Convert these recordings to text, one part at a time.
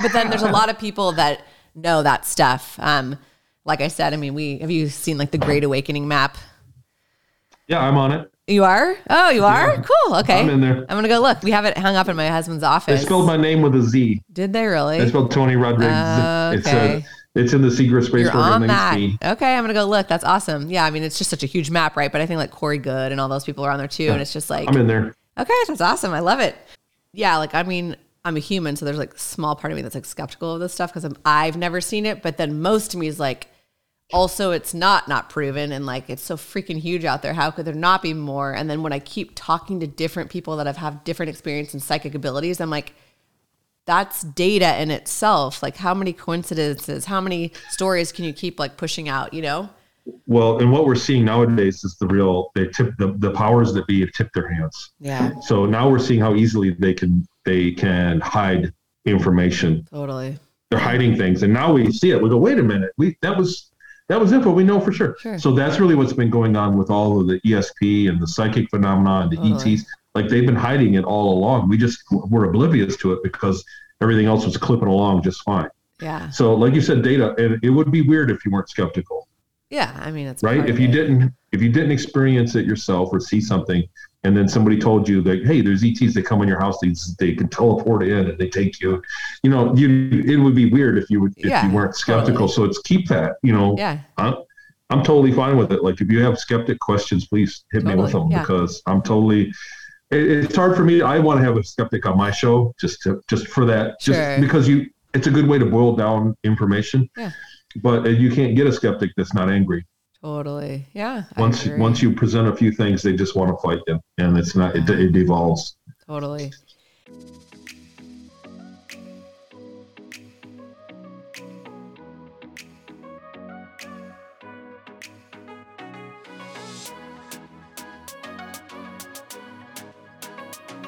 But then there's a lot of people that know that stuff. Um, like I said, I mean, we have you seen like the Great Awakening map? Yeah, I'm on it. You are? Oh, you are? Yeah. Cool. Okay. I'm in there. I'm gonna go look. We have it hung up in my husband's office. They spelled my name with a Z. Did they really? They spelled Tony Rodriguez. Oh, It's okay. a, it's in the secret space You're program. on that. Okay, I'm gonna go look. That's awesome. Yeah, I mean, it's just such a huge map, right? But I think like Corey Goode and all those people are on there too, and it's just like I'm in there. Okay, that's awesome. I love it. Yeah, like I mean, I'm a human, so there's like a small part of me that's like skeptical of this stuff because I've never seen it. But then most of me is like, also it's not not proven, and like it's so freaking huge out there. How could there not be more? And then when I keep talking to different people that have have different experience and psychic abilities, I'm like, that's data in itself. Like, how many coincidences? How many stories can you keep like pushing out? You know? Well, and what we're seeing nowadays is the real. They tip the, the powers that be have tipped their hands. Yeah, So now we're seeing how easily they can they can hide information. totally. They're hiding things, and now we see it. We go, wait a minute, we that was that was info we know for sure. Sure. So that's really what's been going on with all of the ESP and the psychic phenomena and the Totally. ETs. Like they've been hiding it all along. We just were oblivious to it because everything else was clipping along just fine. Yeah, So, like you said, data, and it would be weird if you weren't skeptical, yeah. I mean, it's right? If you it. didn't, if you didn't experience it yourself or see something, and then somebody told you that, hey, there's ETs that come in your house, they they can teleport in and they take you, you know, you it would be weird if you would if Yeah, you weren't skeptical. totally. So it's keep that, you know, Yeah. I'm, I'm totally fine with it. Like if you have skeptic questions, please hit me with them yeah. because I'm totally. It, it's hard for me. I want to have a skeptic on my show just to just for that, just Sure. because you. It's a good way to boil down information. Yeah. But uh, you can't get a skeptic that's not angry. Totally. Yeah. Once once you present a few things, they just want to fight you, and it's not. It, it devolves. Totally.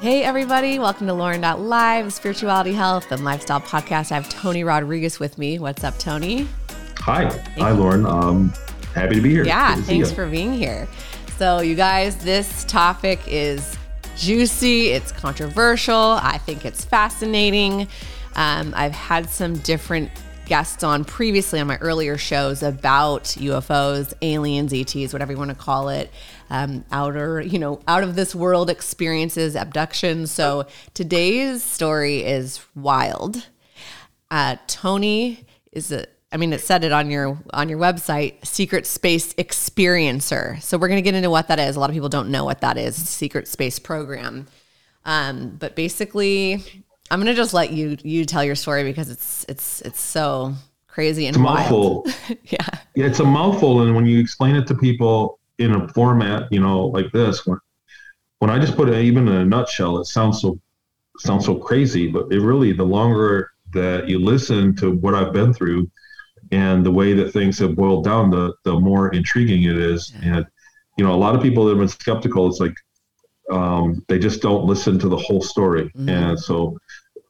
Hey, everybody. Welcome to Lauren.live, Spirituality, Health, and Lifestyle Podcast. I have Tony Rodrigues with me. What's up, Tony? Hi, hi, Lauren. Um, happy to be here. Yeah, to thanks for being here. So, you guys, this topic is juicy, it's controversial. I think it's fascinating. Um, I've had some different guests on previously on my earlier shows about UFOs, aliens, ETs, whatever you want to call it, um, outer, you know, out of this world experiences, abductions. So, today's story is wild. Uh, Tony is a I mean it said it on your on your website, secret space experiencer. So we're gonna get into what that is. A lot of people don't know what that is, secret space program. Um, but basically I'm gonna just let you you tell your story because it's it's it's so crazy and It's a wild. mouthful. yeah. Yeah, it's a mouthful, and when you explain it to people in a format, you know, like this, when when I just put it even in a nutshell, it sounds so sounds so crazy, but it really the longer that you listen to what I've been through and the way that things have boiled down, the the more intriguing it is. And you know, a lot of people that have been skeptical, it's like um, they just don't listen to the whole story. Mhm. And so,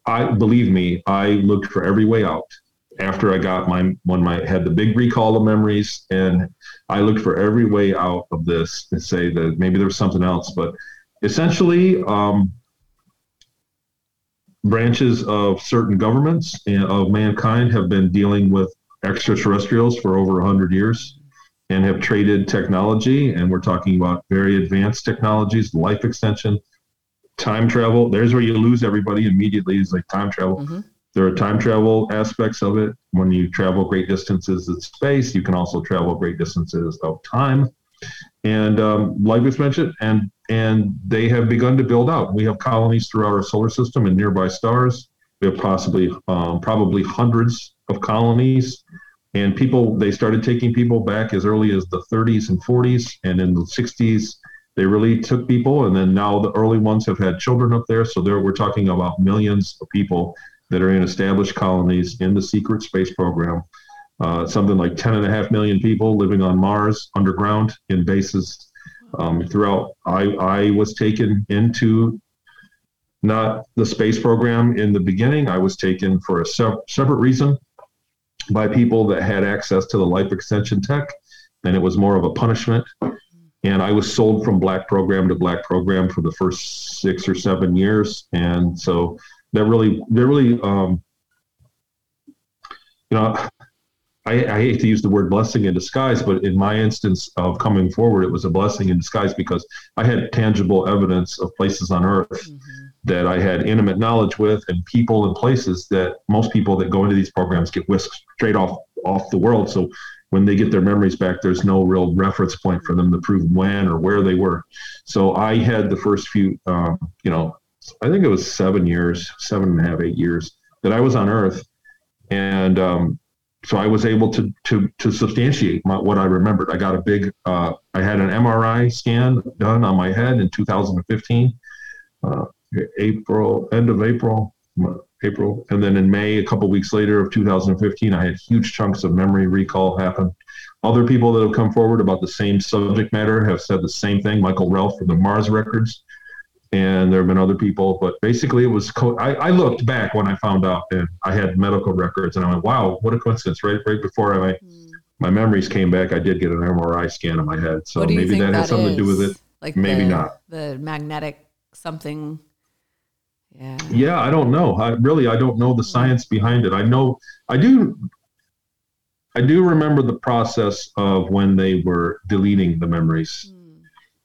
I believe me, I looked for every way out after I got my when my had the big recall of memories, and I looked for every way out of this to say that maybe there was something else. But essentially, um, branches of certain governments and of mankind have been dealing with extraterrestrials for over 100 years and have traded technology. And we're talking about very advanced technologies life extension time travel. There's where you lose everybody immediately. Is like time travel. Mhm. there are time travel aspects of it. When you travel great distances in space you can also travel great distances of time and um, like was mentioned and and they have begun to build out. We have colonies throughout our solar system and nearby stars. We have possibly um, probably hundreds of colonies. And people they started taking people back as early as the 30s and 40s and in the 60s they really took people. And then now the early ones have had children up there. So there we're talking about millions of people that are in established colonies in the secret space program. Uh, something like 10 and a half million people living on mars underground in bases um, throughout. I, I was taken into not the space program in the beginning. I was taken for a se- separate reason by people that had access to the life extension tech and it was more of a punishment and i was sold from black program to black program for the first six or seven years and so that really that really um, you know, I, I, hate to use the word blessing in disguise, but in my instance of coming forward, it was a blessing in disguise because I had tangible evidence of places on earth mm-hmm. That I had intimate knowledge with and people and places that most people that go into these programs get whisked straight off off the world. So when they get their memories back, there's no real reference point for them to prove when or where they were. So I had the first few, um, you know, I think it was seven years, seven and a half, eight years that I was on Earth, and um, so I was able to to to substantiate my, what I remembered. I got a big. Uh, I had an MRI scan done on my head in 2015, uh, April end of April, April, and then in May, a couple weeks later of 2015, I had huge chunks of memory recall happen. Other people that have come forward about the same subject matter have said the same thing. Michael Relfe from the Mars Records and there have been other people, but basically it was. Co- I, I, looked back when I found out, and I had medical records, and I went, "Wow, what a coincidence!" Right, right before I, my mm. my memories came back, I did get an MRI scan of my head, so maybe that, that has something is? to do with it. Like maybe the, not the magnetic something. Yeah. Yeah, I don't know. I really I don't know the hmm. science behind it. I know I do I do remember the process of when they were deleting the memories. Mm.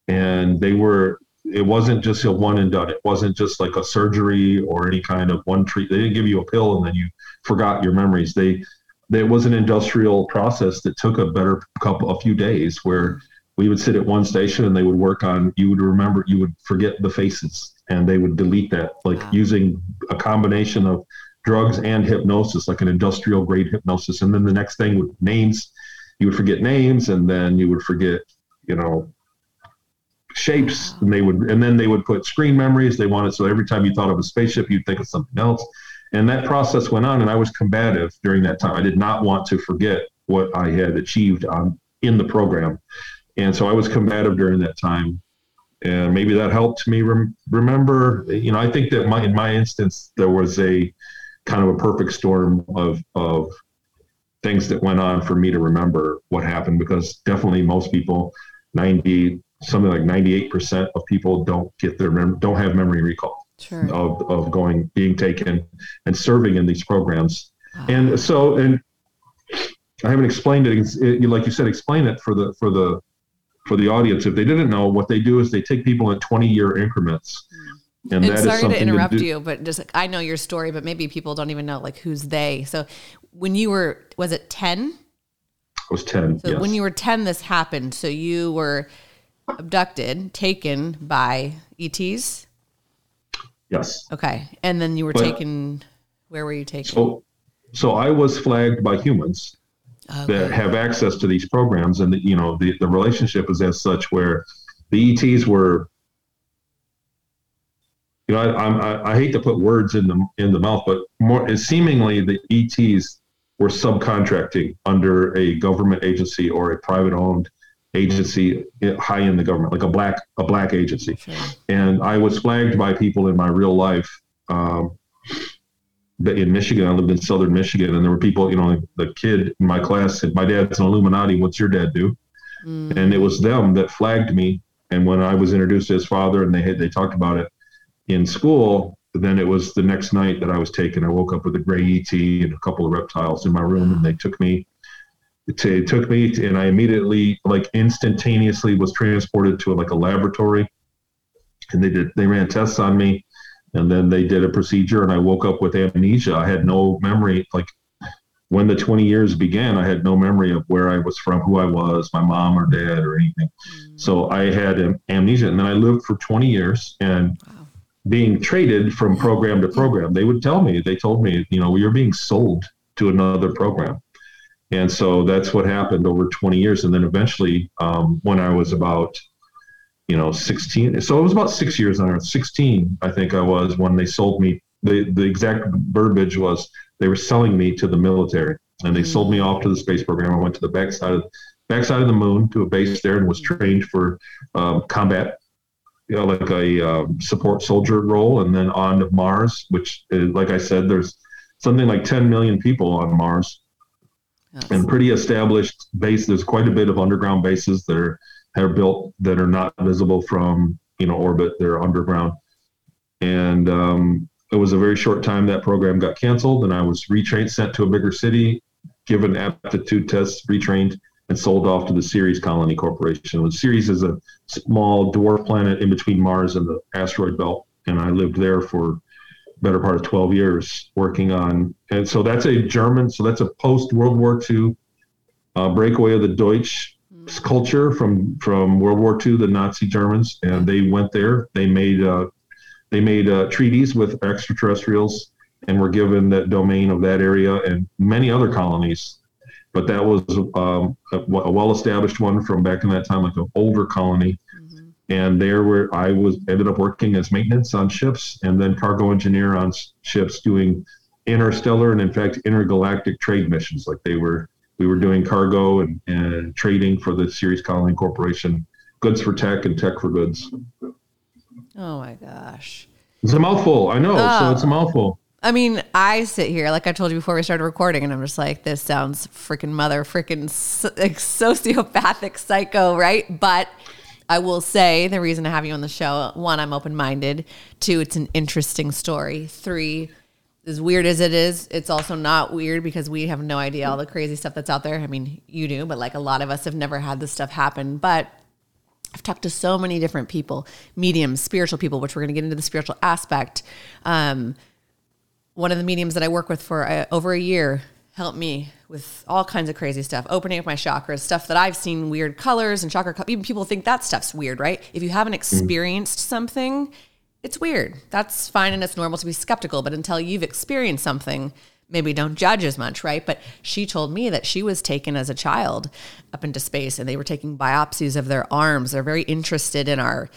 And they were it wasn't just a one and done. It wasn't just like a surgery or any kind of one treat. They didn't give you a pill and then you forgot your memories. They there was an industrial process that took a better couple a few days where we would sit at one station and they would work on you would remember you would forget the faces and they would delete that like wow. using a combination of drugs and hypnosis like an industrial grade hypnosis. And then the next thing with names you would forget names and then you would forget you know shapes. Ah. And they would and then they would put screen memories. They wanted so every time you thought of a spaceship you'd think of something else. And that process went on and i was combative during that time. I did not want to forget what i had achieved on in the program. And so i was combative during that time and maybe that helped me rem- remember you know i think that my in my instance there was a kind of a perfect storm of of things that went on for me to remember what happened because definitely most people 90 something like 98% of people don't get their mem- don't have memory recall sure. of, of going being taken and serving in these programs wow. and so and i haven't explained it, it, like you said explain it for the for the for the audience if they didn't know what they do is they take people in 20 year increments mm. and, and sorry to interrupt to you but just i know your story but maybe people don't even know like who's they so when you were was it 10 I was 10 so yes. when you were 10 this happened so you were abducted, taken by ETs? Yes. Okay. And then you were but, taken, where were you taken? So, so I was flagged by humans okay. that have access to these programs. And, the, you know, the, the relationship is as such where the ETs were, you know, I, I, I hate to put words in the, in the mouth, but more seemingly the ETs were subcontracting under a government agency or a private owned agency high in the government, like a black a black agency. Sure. And I was flagged by people in my real life. Um, in Michigan, I lived in southern Michigan, and there were people, you know, the kid in my class said, "My dad's an Illuminati. What's your dad do?" Mm. And it was them that flagged me. And when I was introduced to his father, and they had they talked about it in school, then it was the next night that I was taken. I woke up with a gray ET and a couple of reptiles in my room, and they took me it took me to, and I immediately like instantaneously was transported to like a laboratory and they did they ran tests on me and then they did a procedure and I woke up with amnesia. I had no memory like when the 20 years began, I had no memory of where I was from, who I was, my mom or dad or anything. Mm. So I had amnesia and then I lived for 20 years and wow. being traded from program to program. They would tell me, they told me, you know, you're being sold to another program. And so that's what happened over 20 years. And then eventually, um, when I was about, you know, 16, so it was about six years on Earth, 16, I think I was when they sold me. The, the exact verbiage was they were selling me to the military and they mm-hmm. sold me off to the space program. I went to the backside of backside of the moon to a base there and was trained for um, combat, you know, like a um, support soldier role, and then on to Mars, which, is, like I said, there's something like 10 million people on Mars and pretty established base. There's quite a bit of underground bases that are are built that are not visible from you know orbit. They're underground, and um, it was a very short time that program got canceled, and I was retrained, sent to a bigger city, given aptitude tests, retrained, and sold off to the Ceres Colony Corporation. The Ceres is a small dwarf planet in between Mars and the asteroid belt, and I lived there for better part of 12 years working on and so that's a german so that's a post world war ii uh, breakaway of the deutsch culture from from world war ii the nazi germans and they went there. They made uh, they made uh, treaties with extraterrestrials and were given that domain of that area and many other colonies. But that was um, a, a well-established one from back in that time like an older colony. And there were I was ended up working as maintenance on ships and then cargo engineer on ships doing interstellar and in fact intergalactic trade missions. Like they were we were doing cargo and, and trading for the Ceres Colony Corporation goods for tech and tech for goods oh my gosh it's a mouthful I know oh. so it's a mouthful I mean, I sit here, like I told you before we started recording, and I'm just like, this sounds freaking mother freaking like sociopathic psycho, right? But I will say the reason I have you on the show one, I'm open minded. Two, it's an interesting story. Three, as weird as it is, it's also not weird because we have no idea all the crazy stuff that's out there. I mean, you do, but like a lot of us have never had this stuff happen. But I've talked to so many different people, mediums, spiritual people, which we're going to get into the spiritual aspect. Um, one of the mediums that I work with for uh, over a year helped me with all kinds of crazy stuff, opening up my chakras, stuff that I've seen weird colors and chakra. Even people think that stuff's weird, right? If you haven't experienced something, it's weird. That's fine and it's normal to be skeptical, but until you've experienced something, maybe don't judge as much, right? But she told me that she was taken as a child up into space and they were taking biopsies of their arms. They're very interested in our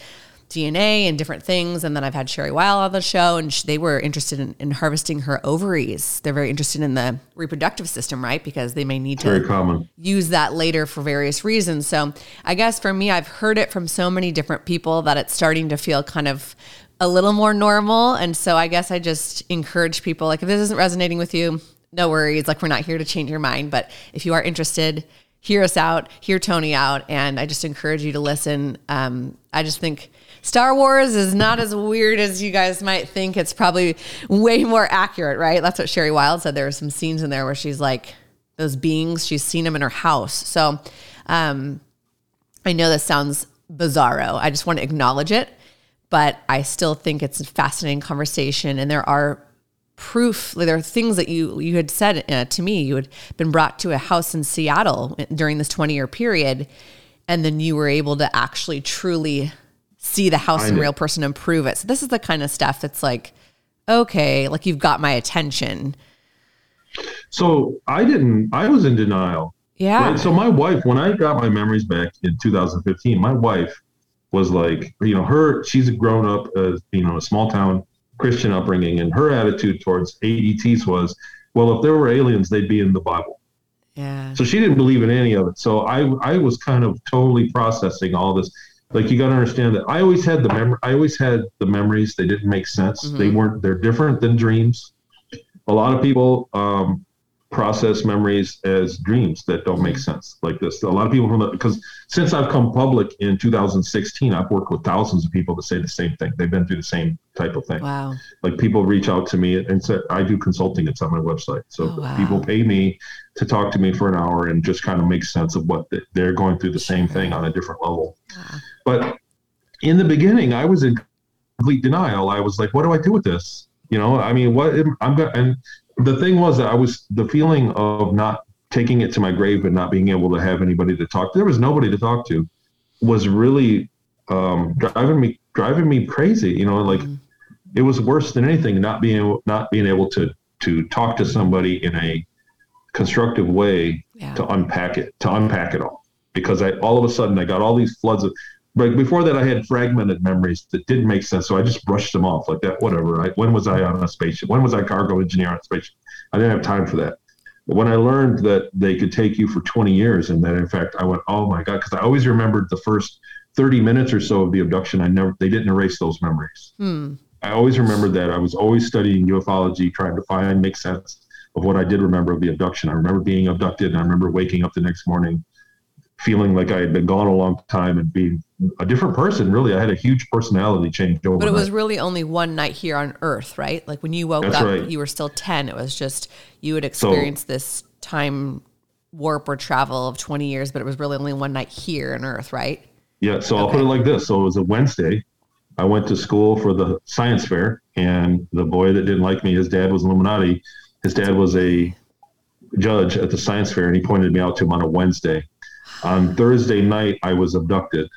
DNA and different things. And then I've had Sherry Wilde on the show, and they were interested in, in, harvesting her ovaries. They're very interested in the reproductive system, right? Because they may need to very common. use that later for various reasons. So I guess for me, I've heard it from so many different people that it's starting to feel kind of a little more normal. And so I guess I just encourage people like, if this isn't resonating with you, no worries. Like, we're not here to change your mind. But if you are interested, hear us out, hear Tony out. And I just encourage you to listen. Um, I just think Star Wars is not as weird as you guys might think. It's probably way more accurate, right? That's what Sherry Wilde said. There are some scenes in there where she's like, those beings, she's seen them in her house. So um, I know this sounds bizarro. I just want to acknowledge it, but I still think it's a fascinating conversation. And there are proof there are things that you you had said uh, to me you had been brought to a house in Seattle during this 20 year period and then you were able to actually truly see the house and real person improve it. So this is the kind of stuff that's like, okay, like you've got my attention. So I didn't. I was in denial. Yeah. Right? So my wife, when I got my memories back in 2015, my wife was like, you know, her. She's a grown up, uh, you know, a small town Christian upbringing, and her attitude towards AETs was, well, if there were aliens, they'd be in the Bible. Yeah. So she didn't believe in any of it. So I I was kind of totally processing all this like you got to understand that I always had the memory. I always had the memories. They didn't make sense. Mm-hmm. They weren't. They're different than dreams. A lot of people um, process memories as dreams that don't make mm-hmm. sense. Like this a lot of people from the because since i've come public in 2016 i've worked with thousands of people that say the same thing. They've been through the same type of thing. Wow. Like people reach out to me and say i do consulting it's on my website. So oh, wow. people pay me to talk to me for an hour and just kind of make sense of what they're going through the same thing on a different level. Wow. but in the beginning i was in complete denial. I was like what do i do with this? You know i mean what i'm going to, and the thing was that I was the feeling of not taking it to my grave and not being able to have anybody to talk to. There was nobody to talk to. Was really um, driving me driving me crazy. You know, like mm-hmm. it was worse than anything not being able, not being able to to talk to somebody in a constructive way yeah. to unpack it to unpack it all because I all of a sudden I got all these floods of but before that, I had fragmented memories that didn't make sense. So I just brushed them off like that. Whatever. I, when was I on a spaceship? When was I cargo engineer on a spaceship? I didn't have time for that. But when I learned that they could take you for 20 years, and that in fact I went, oh my god, because I always remembered the first 30 minutes or so of the abduction. I never, they didn't erase those memories. Hmm. I always remembered that. I was always studying ufology, trying to find make sense of what I did remember of the abduction. I remember being abducted, and I remember waking up the next morning feeling like I had been gone a long time and being a different person. Really, I had a huge personality change over. But it was really only one night here on Earth, right? Like when you woke That's up, right. you were still ten. It was just you had experienced so, this time warp or travel of 20 years, but it was really only one night here on Earth, right? Yeah. So I'll put it like this. So it was a Wednesday. I went to school for the science fair, and the boy that didn't like me, his dad was Illuminati. His dad was a judge at the science fair, and he pointed me out to him on a Wednesday. On Thursday night, I was abducted.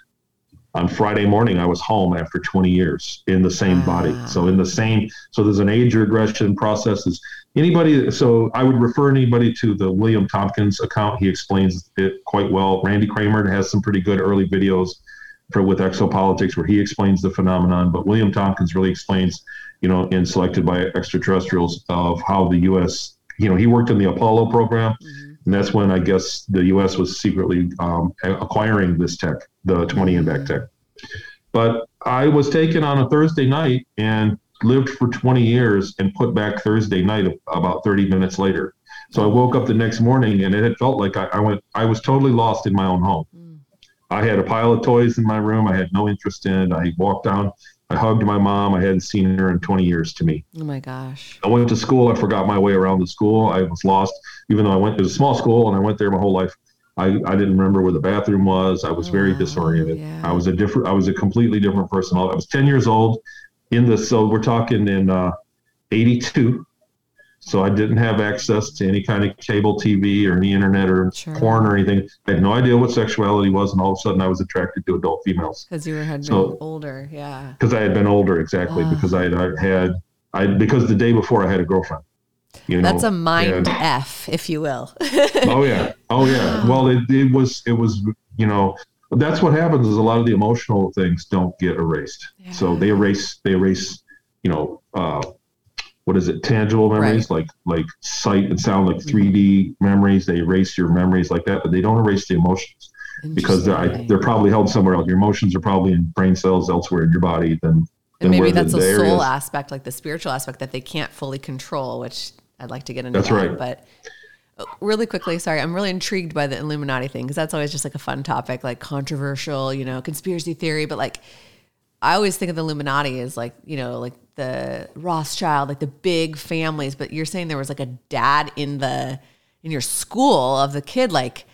On Friday morning, I was home after 20 years in the same body. So in the same, so there's an age regression process. Is anybody? So I would refer anybody to the William Tompkins account. He explains it quite well. Randy Cramer has some pretty good early videos for with exopolitics where he explains the phenomenon. But William Tompkins really explains, you know, in Selected by Extraterrestrials of how the U.S. You know, he worked in the Apollo program. Mm-hmm and that's when I guess the U.S. was secretly um, acquiring this tech, the 20 and back tech. But I was taken on a Thursday night and lived for 20 years and put back Thursday night about 30 minutes later. So I woke up the next morning and it had felt like I, I went, I was totally lost in my own home. Mm. I had a pile of toys in my room I had no interest in. I walked down I hugged my mom. I hadn't seen her in 20 years to me. Oh my gosh. I went to school. I forgot my way around the school. I was lost, even though I went to a small school and I went there my whole life. I, I didn't remember where the bathroom was. I was oh, very disoriented. Yeah. I was a different, I was a completely different person. I was 10 years old in this. So we're talking in uh, 82. So I didn't have access to any kind of cable TV or any internet or sure. porn or anything. I had no idea what sexuality was, and all of a sudden I was attracted to adult females. Because you were had so, been older, yeah. Because I had been older, exactly. Because I had, I had I because the day before I had a girlfriend. You know, That's a mind and, f, if you will. oh yeah, oh yeah. Well, it, it was it was you know that's what happens is a lot of the emotional things don't get erased. Yeah. So they erase they erase you know uh, what is it tangible memories right. like like sight and sound like 3d mm-hmm. memories they erase your memories like that but they don't erase the emotions because they're, they're probably held somewhere else your emotions are probably in brain cells elsewhere in your body than, and maybe that's the, a soul areas. aspect like the spiritual aspect that they can't fully control which i'd like to get into that's that, right but uh, really quickly sorry i'm really intrigued by the illuminati thing because that's always just like a fun topic like controversial you know conspiracy theory but like I always think of the Illuminati as like, you know, like the Rothschild, like the big families, but you're saying there was like a dad in the in your school of the kid like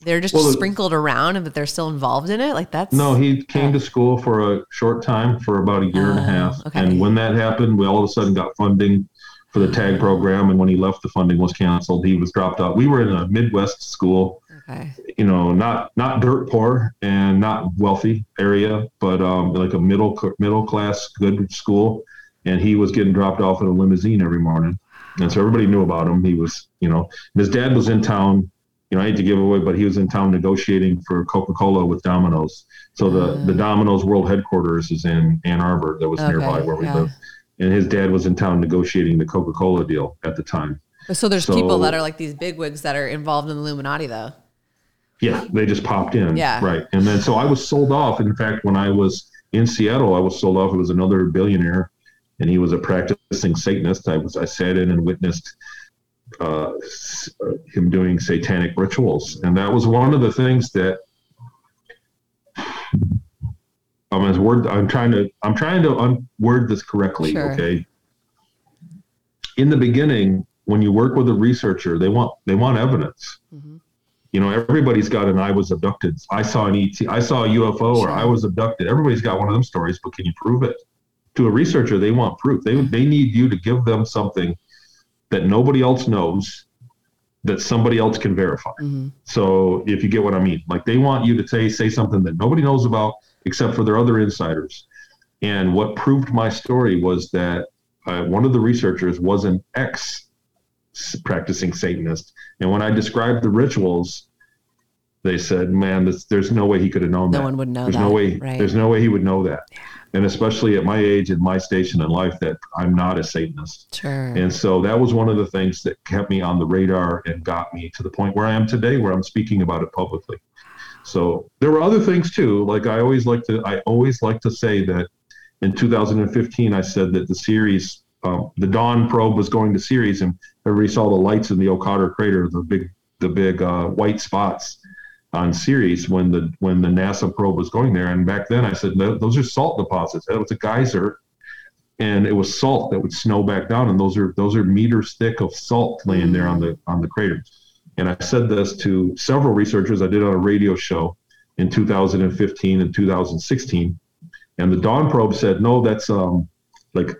they're just well, sprinkled around and that they're still involved in it? Like that's no he came to school for a short time for about a year and a oh, half. okay. and when that happened we all of a sudden got funding for the tag program and when he left the funding was canceled. He was dropped out. We were in a midwest school Okay. You know, not not dirt poor and not wealthy area, but um, like a middle middle class good school. And he was getting dropped off in a limousine every morning, and so everybody knew about him. He was, you know, his dad was in town. You know, I hate to give away, but he was in town negotiating for Coca Cola with Domino's. So the uh, the Domino's world headquarters is in Ann Arbor, that was okay, nearby where we yeah. live. And his dad was in town negotiating the Coca Cola deal at the time. So there's so, people that are like these bigwigs that are involved in the Illuminati, though. Yeah, they just popped in. Yeah. Right. And then so I was sold off. In fact, when I was in Seattle, I was sold off. It was another billionaire, and he was a practicing Satanist. I was I sat in and witnessed uh, him doing satanic rituals, and that was one of the things that. Um, as word, I'm trying to I'm trying to un- word this correctly. Sure. Okay. In the beginning, when you work with a researcher, they want they want evidence. Mm-hmm you know, everybody's got an I was abducted. I saw an ET. I saw a UFO or I was abducted. Everybody's got one of them stories, but can you prove it? To a researcher, they want proof. They they need you to give them something that nobody else knows that somebody else can verify. Mm-hmm. So if you get what I mean, like they want you to say say something that nobody knows about except for their other insiders. And what proved my story was that uh, one of the researchers was an ex practicing Satanist. And when I described the rituals, they said, "Man, this, there's no way he could have known no that. No one would know there's that. no way. Right. There's no way he would know that." Yeah. And especially at my age and my station in life, that I'm not a Satanist. Sure. And so that was one of the things that kept me on the radar and got me to the point where I am today, where I'm speaking about it publicly. So there were other things too. Like I always like to, I always like to say that in 2015, I said that the Ceres um, the Dawn probe was going to Ceres, and everybody saw the lights in the Occator crater, the big the big uh, white spots on Ceres when the when the NASA probe was going there. And back then, I said those are salt deposits. That was a geyser, and it was salt that would snow back down, and those are those are meters thick of salt laying there on the on the crater. And I said this to several researchers I did on a radio show in 2015 and 2016. And the Dawn probe said, no, that's um, like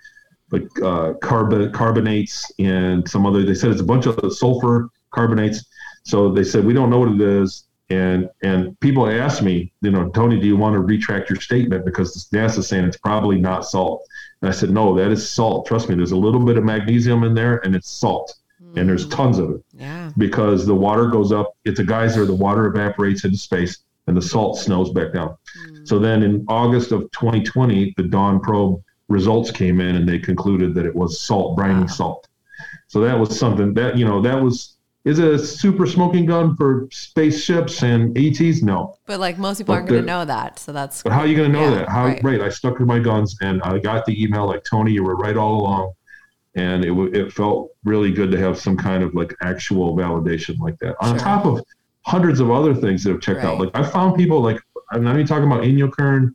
like uh, carbon carbonates and some other. They said it's a bunch of sulfur carbonates. So they said we don't know what it is. And and people ask me, you know, Tony, do you want to retract your statement because NASA's saying it's probably not salt? And I said, no, that is salt. Trust me, there's a little bit of magnesium in there, and it's salt, mm. and there's tons of it. Yeah. Because the water goes up, it's a geyser. The water evaporates into space, and the salt snows back down. Mm. So then in August of 2020, the Dawn probe results came in, and they concluded that it was salt, briny wow. salt. So that was something that you know that was is it a super smoking gun for spaceships and ETs? No. But like most people but aren't going to know that, so that's. But how are you going to know yeah, that? How right. right? I stuck to my guns, and I got the email like Tony, you were right all along, and it it felt really good to have some kind of like actual validation like that on sure. top of hundreds of other things that have checked right. out. Like I found people like I'm not even talking about Inyokern,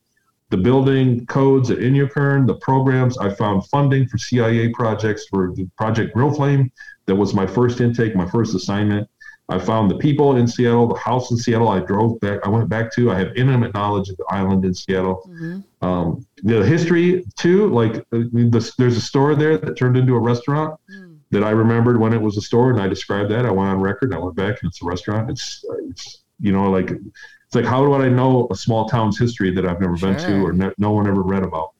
the building codes at Inyokern, the programs. I found funding for CIA projects for the Project Real Flame that was my first intake, my first assignment. I found the people in Seattle, the house in Seattle. I drove back. I went back to. I have intimate knowledge of the island in Seattle. Mm-hmm. Um, the history too. Like uh, the, there's a store there that turned into a restaurant mm. that I remembered when it was a store, and I described that. I went on record. I went back, and it's a restaurant. It's, it's you know like it's like how do I know a small town's history that I've never sure. been to or ne- no one ever read about?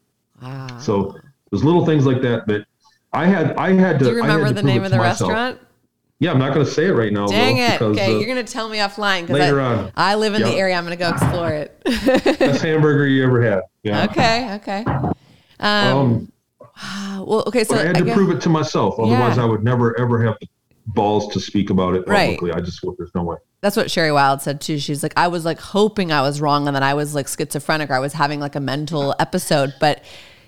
Wow. So there's little things like that that I had I had to. Do you remember the name of the myself. restaurant? Yeah, I'm not going to say it right now. Dang though, it! Because, okay, uh, you're going to tell me offline. Later I, on. I live in yep. the area. I'm going to go explore it. Best hamburger you ever had. Yeah. Okay. Okay. Um, um well, okay. So I had to guess, prove it to myself. Otherwise, yeah. I would never ever have the balls to speak about it publicly. Right. I just there's no way. That's what Sherry Wilde said too. She's like, I was like hoping I was wrong and that I was like schizophrenic or I was having like a mental episode, but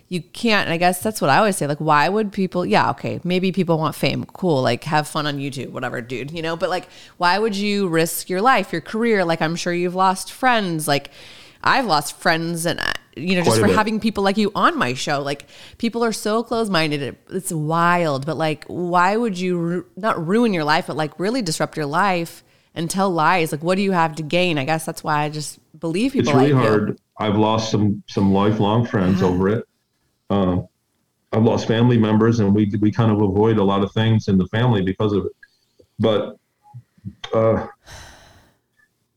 you can't. And I guess that's what I always say. Like, why would people? Yeah, okay, maybe people want fame. Cool, like have fun on YouTube, whatever, dude. You know, but like, why would you risk your life, your career? Like, I'm sure you've lost friends. Like, I've lost friends, and uh, you know, just for having people like you on my show. Like, people are so close minded. It's wild, but like, why would you ru- not ruin your life, but like really disrupt your life? And tell lies. Like, what do you have to gain? I guess that's why I just believe people. It's really like hard. You. I've lost some some lifelong friends yeah. over it. Uh, I've lost family members, and we we kind of avoid a lot of things in the family because of it. But uh,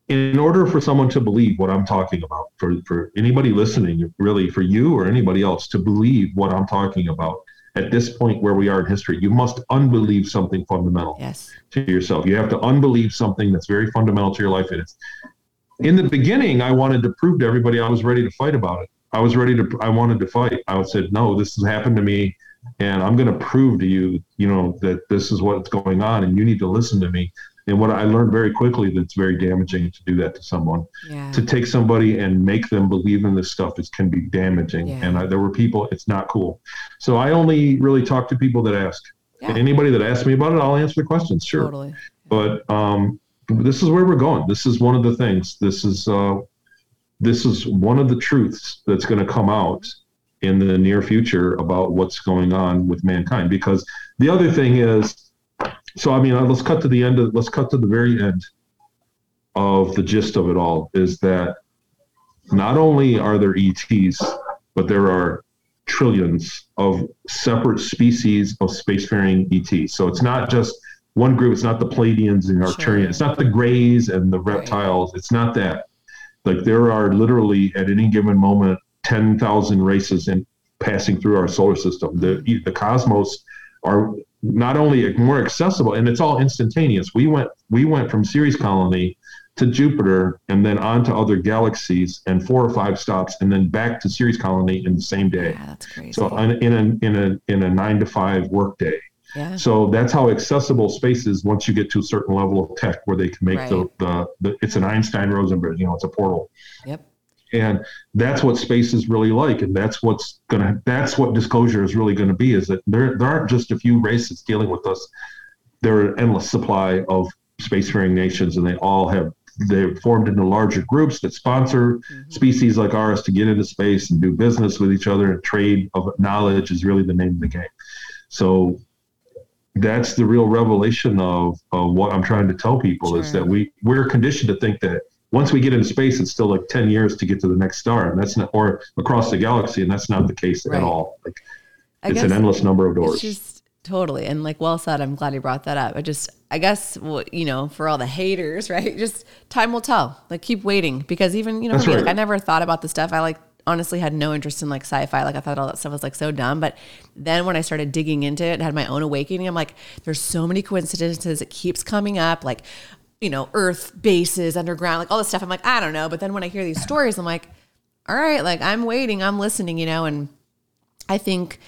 in order for someone to believe what I'm talking about, for for anybody listening, really for you or anybody else to believe what I'm talking about at this point where we are in history, you must unbelieve something fundamental yes. to yourself. You have to unbelieve something that's very fundamental to your life. And it's in the beginning, I wanted to prove to everybody I was ready to fight about it. I was ready to, I wanted to fight. I said, no, this has happened to me and I'm going to prove to you, you know, that this is what's going on and you need to listen to me. And what I learned very quickly that's very damaging to do that to someone. Yeah. To take somebody and make them believe in this stuff is can be damaging. Yeah. And I, there were people, it's not cool. So I only really talk to people that ask. Yeah. And anybody that asks me about it, I'll answer the questions, sure. Totally. But um, this is where we're going. This is one of the things. This is uh, this is one of the truths that's going to come out in the near future about what's going on with mankind. Because the other thing is, so I mean, let's cut to the end of let's cut to the very end of the gist of it all is that not only are there ETs, but there are trillions of separate species of spacefaring ETs. So it's not just one group. It's not the Pleiadians and Arcturians. Sure. It's not the Greys and the reptiles. It's not that. Like there are literally at any given moment ten thousand races in passing through our solar system. The the cosmos are not only more accessible and it's all instantaneous. We went we went from Ceres Colony to Jupiter and then on to other galaxies and four or five stops and then back to Ceres Colony in the same day. Yeah, that's crazy. So in a in a in a nine to five work day. Yeah. So that's how accessible space is once you get to a certain level of tech where they can make right. the, the, the, it's an Einstein Rosen bridge, you know, it's a portal. Yep. And that's what space is really like. And that's what's to, that's what disclosure is really going to be is that there, there aren't just a few races dealing with us. There are an endless supply of spacefaring nations and they all have they're formed into larger groups that sponsor mm-hmm. species like ours to get into space and do business with each other and trade of knowledge is really the name of the game. So that's the real revelation of, of what I'm trying to tell people Sure. is that we we're conditioned to think that once we get into space, it's still like 10 years to get to the next star, and that's not or across the galaxy, and that's not the case Right. at all. Like I it's an endless number of doors. It's just totally and like well said. I'm glad you brought that up. I just, I guess, what you know, for all the haters, right? Just time will tell. Like keep waiting because even you know, me, right. like I never thought about the stuff. I like honestly had no interest in like sci-fi. Like I thought all that stuff was like so dumb. But then when I started digging into it and had my own awakening, I'm like, there's so many coincidences. It keeps coming up. Like you know, Earth bases underground, like all this stuff. I'm like, I don't know. But then when I hear these stories, I'm like, all right, like I'm waiting, I'm listening, you know, and I think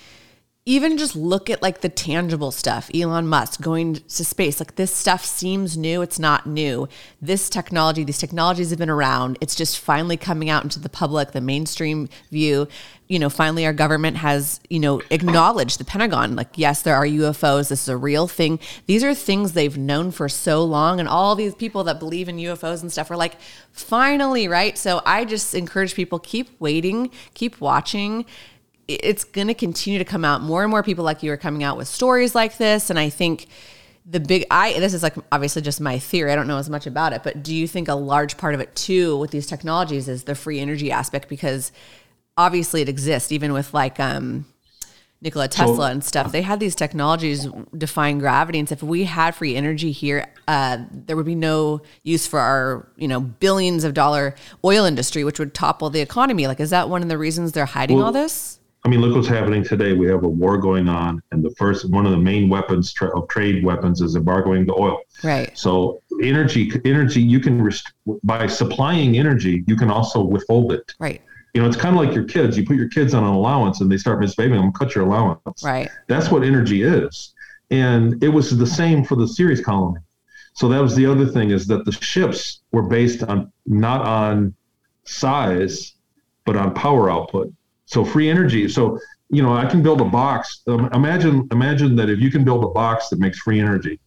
even just look at like the tangible stuff Elon Musk going to space like this stuff seems new it's not new. This technology these technologies have been around it's just finally coming out into the public the mainstream view. You know finally our government has you know acknowledged the pentagon like yes there are UFOs this is a real thing. These are things they've known for so long and all these people that believe in UFOs and stuff are like finally right? So i just encourage people keep waiting keep watching it's going to continue to come out. More and more people like you are coming out with stories like this. And I think the big, I, this is like obviously just my theory. I don't know as much about it, but do you think a large part of it too with these technologies is the free energy aspect? Because obviously it exists even with like, um, Nikola Tesla and stuff. They had these technologies defying gravity, and so if we had free energy here, uh, there would be no use for our, you know, billions of dollar oil industry, which would topple the economy. Like, is that one of the reasons they're hiding Well, all this? I mean, look what's happening today. We have a war going on, and the first one of the main weapons tra- of trade weapons is embargoing the oil. Right. So energy, energy, you can rest- by supplying energy, you can also withhold it. Right. You know, it's kind of like your kids. You put your kids on an allowance, and they start misbehaving. them. Cut your allowance. Right. That's what energy is. And it was the same for the Ceres colony. So that was the other thing is that the ships were based on not on size, but on power output. So free energy. So you know, I can build a box. Um, imagine, imagine that if you can build a box that makes free energy,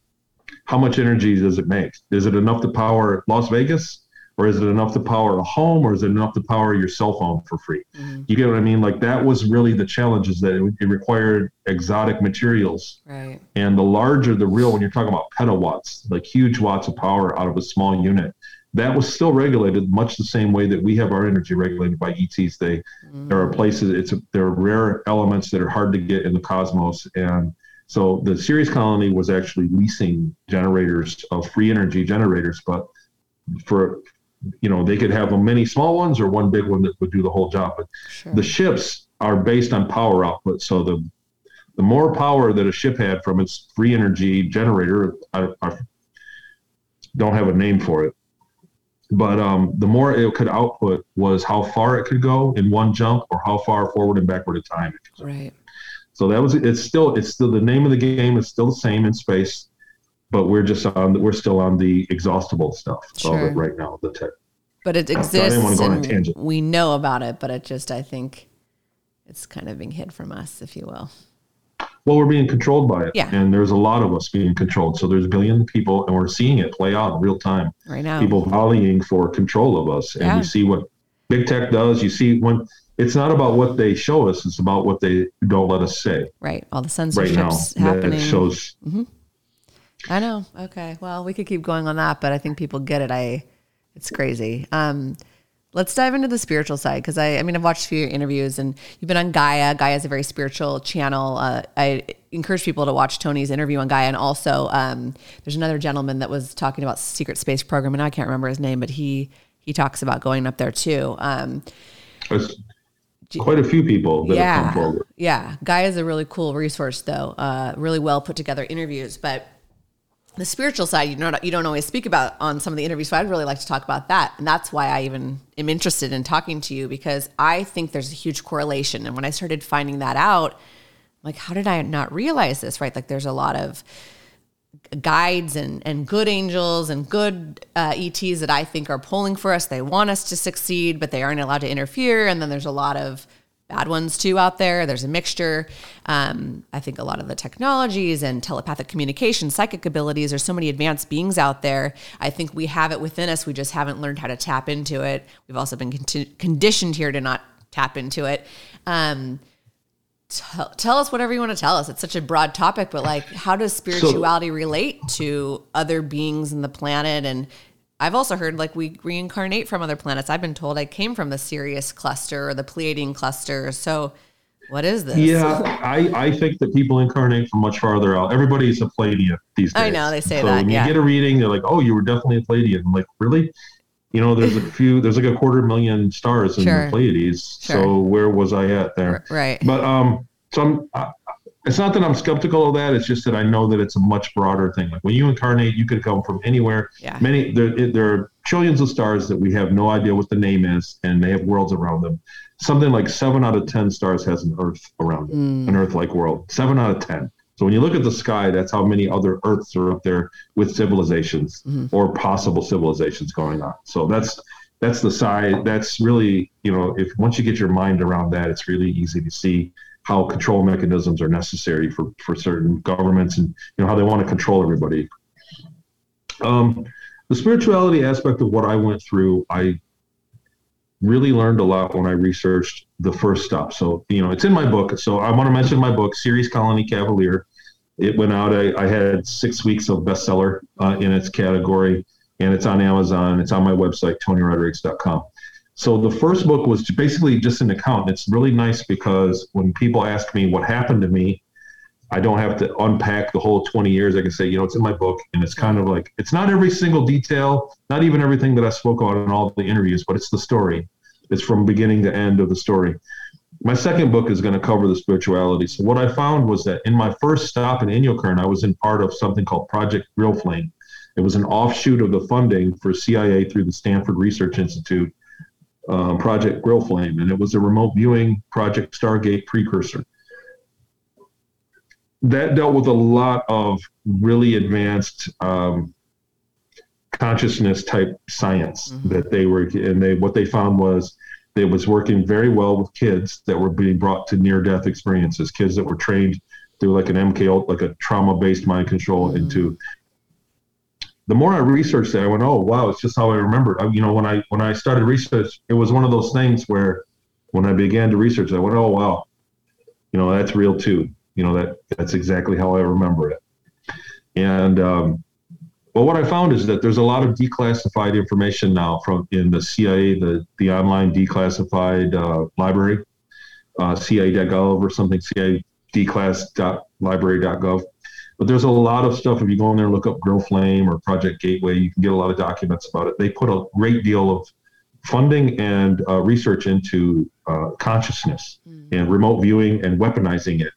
how much energy does it make? Is it enough to power Las Vegas, or is it enough to power a home, or is it enough to power your cell phone for free? Mhm. You get what I mean? Like that was really the challenge is that it, it required exotic materials. Right. And the larger the real, when you're talking about petawatts, like huge watts of power out of a small unit, that was still regulated much the same way that we have our energy regulated by ETs. They mm-hmm. there are places it's a, there are rare elements that are hard to get in the cosmos, and so the Ceres colony was actually leasing generators of free energy generators, but for you know they could have many small ones or one big one that would do the whole job. But Sure. the ships are based on power output. So the the more power that a ship had from its free energy generator, I, I don't have a name for it, but um, the more it could output was how far it could go in one jump or how far forward and backward in time. it could right. So that was it's still it's still the name of the game is still the same in space, but we're just on we're still on the exhaustible stuff of Sure. it right now. The tech. But it exists wanna go on a and we know about it, but it just I think it's kind of being hid from us, if you will. Well, we're being controlled by it, Yeah. and there's a lot of us being controlled. So there's a billion people, and we're seeing it play out in real time. Right now. People volleying for control of us, and Yeah. you see what big tech does. You see when it's not about what they show us; it's about what they don't let us say. right. All the Right now, censorships that happening. shows. I know. Okay. Well, we could keep going on that, but I think people get it. I, it's crazy. Um, let's dive into the spiritual side because I, I mean, I've watched a few interviews and you've been on Gaia. Gaia is a very spiritual channel. Uh, I encourage people to watch Tony's interview on Gaia, and also um, there's another gentleman that was talking about secret space program, and I can't remember his name, but he he talks about going up there too. Um, There's quite a few people that have yeah, come forward. yeah. Gaia is a really cool resource, though. Uh, really well put together interviews, but the spiritual side, you know, you don't always speak about on some of the interviews. So I'd really like to talk about that, and that's why I even am interested in talking to you because I think there's a huge correlation. And when I started finding that out, like, how did I not realize this? Right? Like, there's a lot of guides and, and good angels and good uh, ETs that I think are pulling for us. They want us to succeed, but they aren't allowed to interfere. And then there's a lot of bad ones too out there. There's a mixture. Um, I think a lot of the technologies and telepathic communication, psychic abilities, there's so many advanced beings out there. I think we have it within us. We just haven't learned how to tap into it. We've also been conditioned here to not tap into it. Um, tell, tell us whatever you want to tell us. It's such a broad topic, but like, how does spirituality so, relate to other beings in the planet? And I've also heard like we reincarnate from other planets. I've been told I came from the Sirius cluster or the Pleiadian cluster. So, what is this? Yeah, I, I think that people incarnate from much farther out. Everybody's a Pleiadian these days. I know they say so that. When you get a reading, they're like, "Oh, you were definitely a Pleiadian." I'm like, really? You know, there's a few. There's like a quarter million stars in sure. the Pleiades. Sure. So where was I at there? Right. But um, so I'm, it's not that I'm skeptical of that. It's just that I know that it's a much broader thing. Like when you incarnate, you could come from anywhere. Yeah. Many there there are trillions of stars that we have no idea what the name is, and they have worlds around them something like seven out of 10 stars has an Earth around it, mm. an Earth like world. Seven out of 10. So when you look at the sky, that's how many other Earths are up there with civilizations mm-hmm. or possible civilizations going on. So that's that's the side. That's really you know if once you get your mind around that, it's really easy to see how control mechanisms are necessary for for certain governments and you know how they want to control everybody. Um, the spirituality aspect of what I went through, I really learned a lot when I researched the first stop. So, you know, it's in my book. So I want to mention my book, Ceres Colony Cavalier. It went out. I, I had six weeks of bestseller uh, in its category, and it's on Amazon. It's on my website, tonyrodrigues.com. So the first book was basically just an account. It's really nice because when people ask me what happened to me, I don't have to unpack the whole 20 years. I can say, you know, it's in my book, and it's kind of like it's not every single detail, not even everything that I spoke about in all the interviews, but it's the story. It's from beginning to end of the story. My second book is going to cover the spirituality. So what I found was that in my first stop in Inyokern, I was in part of something called Project Grill Flame. It was an offshoot of the funding for CIA through the Stanford Research Institute, um, Project Grill Flame, and it was a remote viewing Project Stargate precursor that dealt with a lot of really advanced um, consciousness type science mm-hmm. that they were and they what they found was it was working very well with kids that were being brought to near death experiences kids that were trained through like an mk like a trauma based mind control mm-hmm. into the more i researched it, i went oh wow it's just how i remembered I, you know when i when i started research it was one of those things where when i began to research i went oh wow you know that's real too you know that that's exactly how I remember it. And um, but what I found is that there's a lot of declassified information now from in the CIA, the the online declassified uh, library, uh, CIA.gov or something, CIA declass.library.gov. But there's a lot of stuff. If you go in there and look up Grill Flame or Project Gateway, you can get a lot of documents about it. They put a great deal of funding and uh, research into uh, consciousness mm. and remote viewing and weaponizing it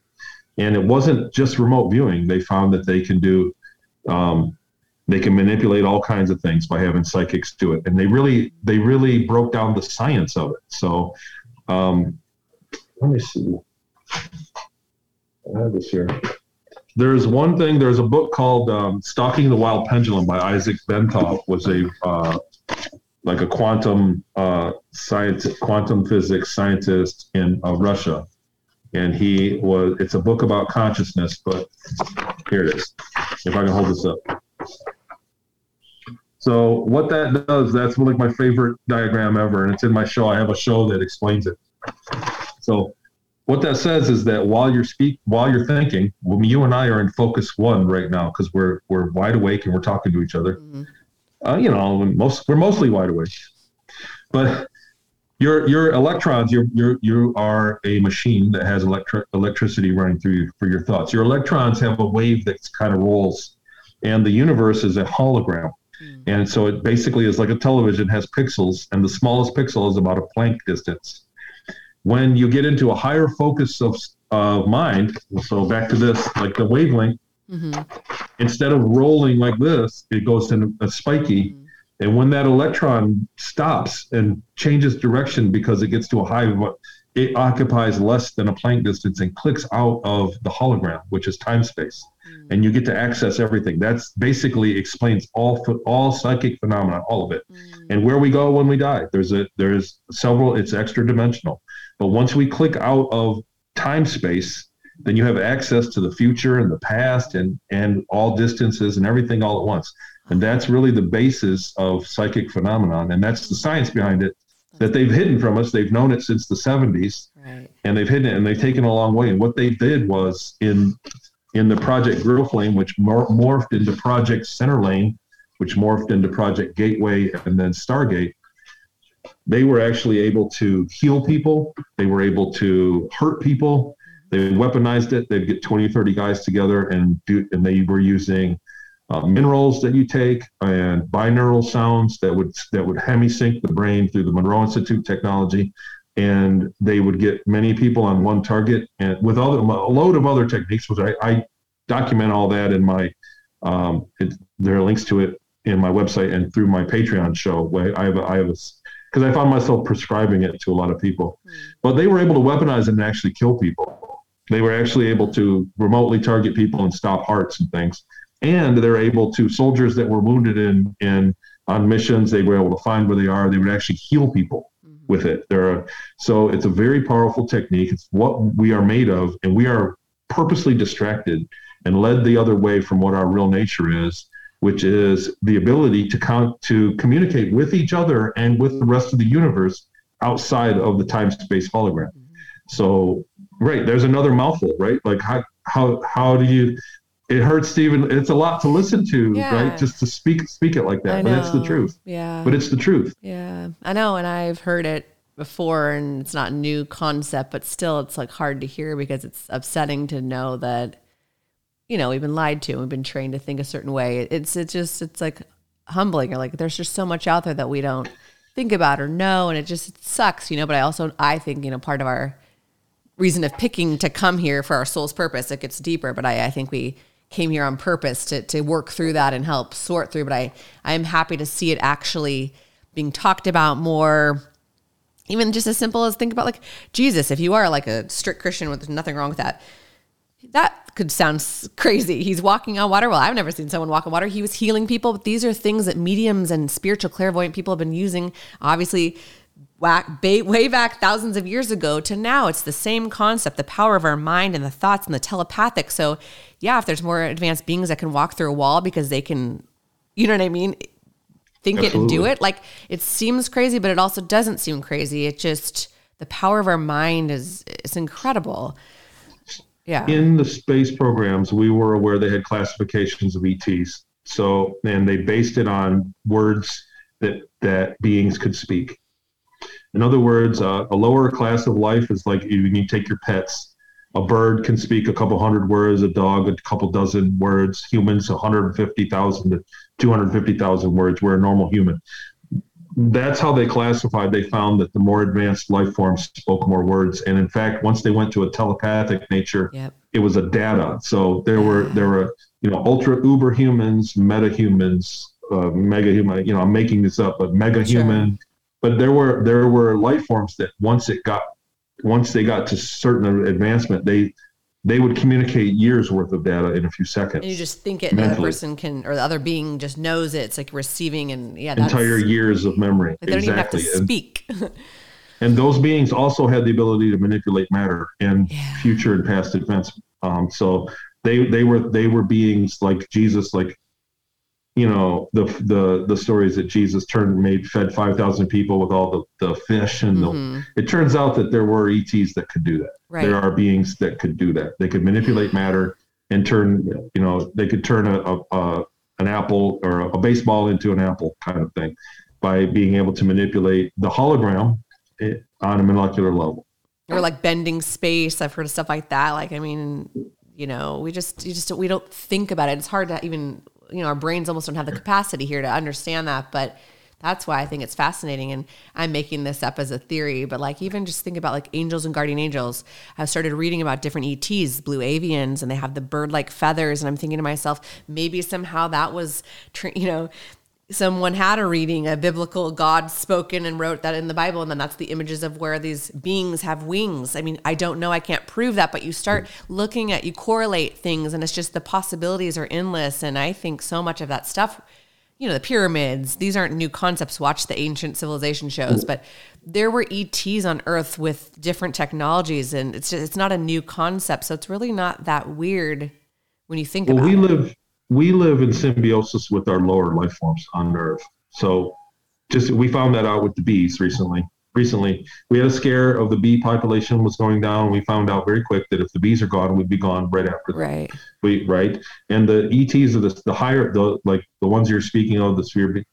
and it wasn't just remote viewing. They found that they can do, um, they can manipulate all kinds of things by having psychics do it, and they really, they really broke down the science of it. So, um, let me see. I have this here. There's one thing. There's a book called um, "Stalking the Wild Pendulum" by Isaac Bentov. Was a uh, like a quantum uh, science, quantum physics scientist in uh, Russia, and he was it's a book about consciousness but here it is if i can hold this up so what that does that's like my favorite diagram ever and it's in my show i have a show that explains it so what that says is that while you're speak while you're thinking when you and i are in focus one right now because we're we're wide awake and we're talking to each other. Mm-hmm. uh, you know most we're mostly wide awake. But your your electrons you you you are a machine that has electric electricity running through you for your thoughts. Your electrons have a wave that kind of rolls and the universe is a hologram. Mm. and so it basically is like a television has pixels and the smallest pixel is about a Planck distance when you get into a higher focus of uh, mind so back to this like the wavelength mm-hmm. instead of rolling like this it goes in a spiky mm and when that electron stops and changes direction because it gets to a high, it occupies less than a Planck distance and clicks out of the hologram, which is time space. Mm. And you get to access everything. That's basically explains all all psychic phenomena, all of it. Mm. And where we go when we die. There's a there's several. It's extra dimensional. But once we click out of time space, then you have access to the future and the past and and all distances and everything all at once. And that's really the basis of psychic phenomenon. And that's the science behind it that they've hidden from us. They've known it since the 70s. right. and they've hidden it and they've taken a long way. And what they did was in in the Project Grill Flame, which mor- morphed into Project Center Lane, which morphed into Project Gateway and then Stargate. They were actually able to heal people. They were able to hurt people. They weaponized it. They'd get 20, 30 guys together and do, and they were using uh, minerals that you take and binaural sounds that would that would hemisync the brain through the Monroe Institute technology, and they would get many people on one target and with other, a load of other techniques. Which I, I document all that in my um, it, there are links to it in my website and through my Patreon show. Where I have a, I have a because I found myself prescribing it to a lot of people, mm. but they were able to weaponize it and actually kill people. They were actually able to remotely target people and stop hearts and things and they're able to soldiers that were wounded in in on missions they were able to find where they are they would actually heal people mm-hmm. with it there are, so it's a very powerful technique it's what we are made of and we are purposely distracted and led the other way from what our real nature is which is the ability to count to communicate with each other and with the rest of the universe outside of the time space hologram so right there's another mouthful right like how how how do you it hurts Stephen. It's a lot to listen to, yeah. right? Just to speak speak it like that. But it's the truth. Yeah. But it's the truth. Yeah. I know. And I've heard it before and it's not a new concept, but still it's like hard to hear because it's upsetting to know that, you know, we've been lied to. We've been trained to think a certain way. It's it's just it's like humbling. Or like there's just so much out there that we don't think about or know. And it just it sucks, you know. But I also I think, you know, part of our reason of picking to come here for our soul's purpose, it gets deeper. But I, I think we came here on purpose to to work through that and help sort through. But I I am happy to see it actually being talked about more. Even just as simple as think about like Jesus. If you are like a strict Christian, with nothing wrong with that. That could sound crazy. He's walking on water. Well, I've never seen someone walk on water. He was healing people, but these are things that mediums and spiritual clairvoyant people have been using. Obviously, way back thousands of years ago to now. It's the same concept, the power of our mind and the thoughts and the telepathic. So, yeah, if there's more advanced beings that can walk through a wall because they can, you know what I mean? Think Absolutely. it and do it. Like it seems crazy, but it also doesn't seem crazy. It just, the power of our mind is, is incredible. Yeah. In the space programs, we were aware they had classifications of ETs. So, and they based it on words that, that beings could speak. In other words, uh, a lower class of life is like you, you take your pets. A bird can speak a couple hundred words, a dog a couple dozen words, humans 150,000 to 250,000 words. We're a normal human. That's how they classified. They found that the more advanced life forms spoke more words, and in fact, once they went to a telepathic nature, yep. it was a data. So there were there were you know ultra uber humans, meta humans, uh, mega human. You know, I'm making this up, but mega human, but there were there were life forms that once it got once they got to certain advancement, they they would communicate years worth of data in a few seconds. And you just think it, the person can, or the other being just knows it. It's like receiving, and yeah, entire years of memory. They don't exactly. even have to speak. And, and, those beings also had the ability to manipulate matter and yeah. future and past events. Um, so they they were they were beings like Jesus, like you know the the the stories that Jesus turned made fed five thousand people with all the, the fish and mm-hmm. the, it turns out that there were ETs that could do that. Right. There are beings that could do that. They could manipulate matter and turn you know they could turn a, a, a an apple or a baseball into an apple kind of thing by being able to manipulate the hologram eh, on a molecular level. Or like bending space. I've heard of stuff like that. Like I mean, you know, we just you just we don't think about it. It's hard to even you know, our brains almost don't have the capacity here to understand that. But that's why I think it's fascinating. And I'm making this up as a theory, but like even just think about like angels and guardian angels. I've started reading about different ETs, blue avians, and they have the bird like feathers. And I'm thinking to myself, maybe somehow that was, you know, someone had a reading, a biblical God spoken and wrote that in the Bible, and then that's the images of where these beings have wings. I mean, I don't know, I can't prove that, but you start looking at, you correlate things, and it's just the possibilities are endless. And I think so much of that stuff, you know, the pyramids, these aren't new concepts. Watch the ancient civilization shows, but there were ETs on Earth with different technologies, and it's just, it's not a new concept, so it's really not that weird when you think well, about we it. live we live in symbiosis with our lower life forms on Earth. So just we found that out with the bees recently. Recently. We had a scare of the bee population was going down. We found out very quick that if the bees are gone, we'd be gone right after. Right. We right. And the ETs are the the higher the like the ones you're speaking of the sphere.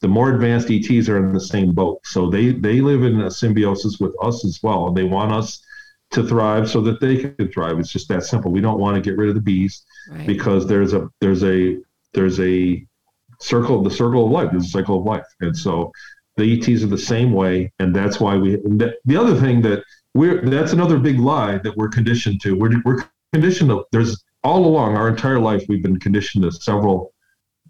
The more advanced ETs are in the same boat, so they they live in a symbiosis with us as well. And they want us to thrive so that they can thrive. It's just that simple. We don't want to get rid of the bees right. because there's a there's a there's a circle the circle of life. There's a cycle of life, and so the ETs are the same way, and that's why we. The other thing that we're that's another big lie that we're conditioned to. We're we're conditioned to. There's all along our entire life we've been conditioned to several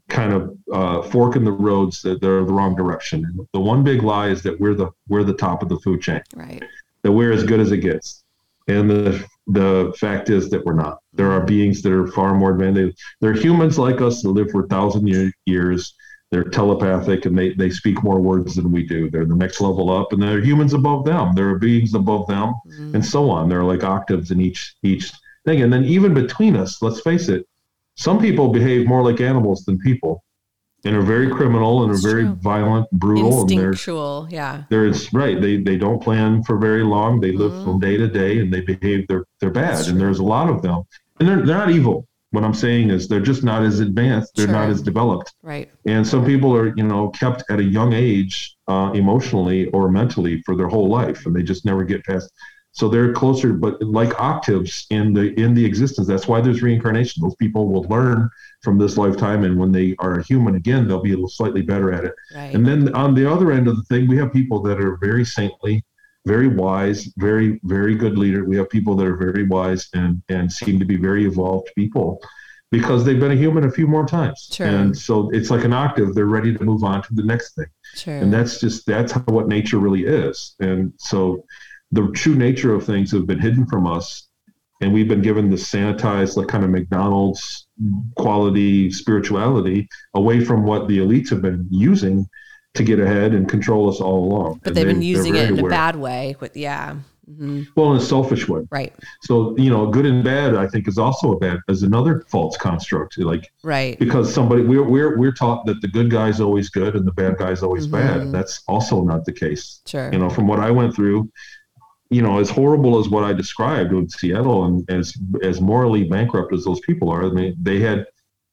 kind of uh, fork in the roads that they're the wrong direction. And the one big lie is that we're the we're the top of the food chain. Right. That we're as good as it gets. And the the fact is that we're not. There are beings that are far more advanced. They're humans like us that live for a thousand year, years. They're telepathic and they, they speak more words than we do. They're the next level up, and there are humans above them. There are beings above them, mm. and so on. There are like octaves in each each thing. And then even between us, let's face it, some people behave more like animals than people and are very criminal and are very true. violent, brutal, instinctual. And yeah, there's right. They they don't plan for very long. They live mm-hmm. from day to day, and they behave. They're they're bad, That's and true. there's a lot of them. And they're they're not evil. What I'm saying is they're just not as advanced. They're sure. not as developed. Right. And some people are you know kept at a young age, uh, emotionally or mentally for their whole life, and they just never get past so they're closer but like octaves in the in the existence that's why there's reincarnation those people will learn from this lifetime and when they are a human again they'll be a little slightly better at it right. and then on the other end of the thing we have people that are very saintly very wise very very good leader. We have people that are very wise and and seem to be very evolved people because they've been a human a few more times. Sure. and so it's like an octave. They're ready to move on to the next thing. Sure. and that's just that's how, what nature really is. And so the true nature of things have been hidden from us. And we've been given the sanitized like kind of mcdonald's quality spirituality away from what the elites have been using to get ahead and control us all along. But and they've been using it in aware. a bad way with yeah mm-hmm. well in a selfish way. Right. So you know good and bad i think is also a bad is another false construct like right. because somebody we're we're, we're taught that the good guy's always good and the bad guy's always mm-hmm. bad. That's also not the case. Sure. You know from what i went through you know, as horrible as what I described with Seattle and as as morally bankrupt as those people are, I mean, they had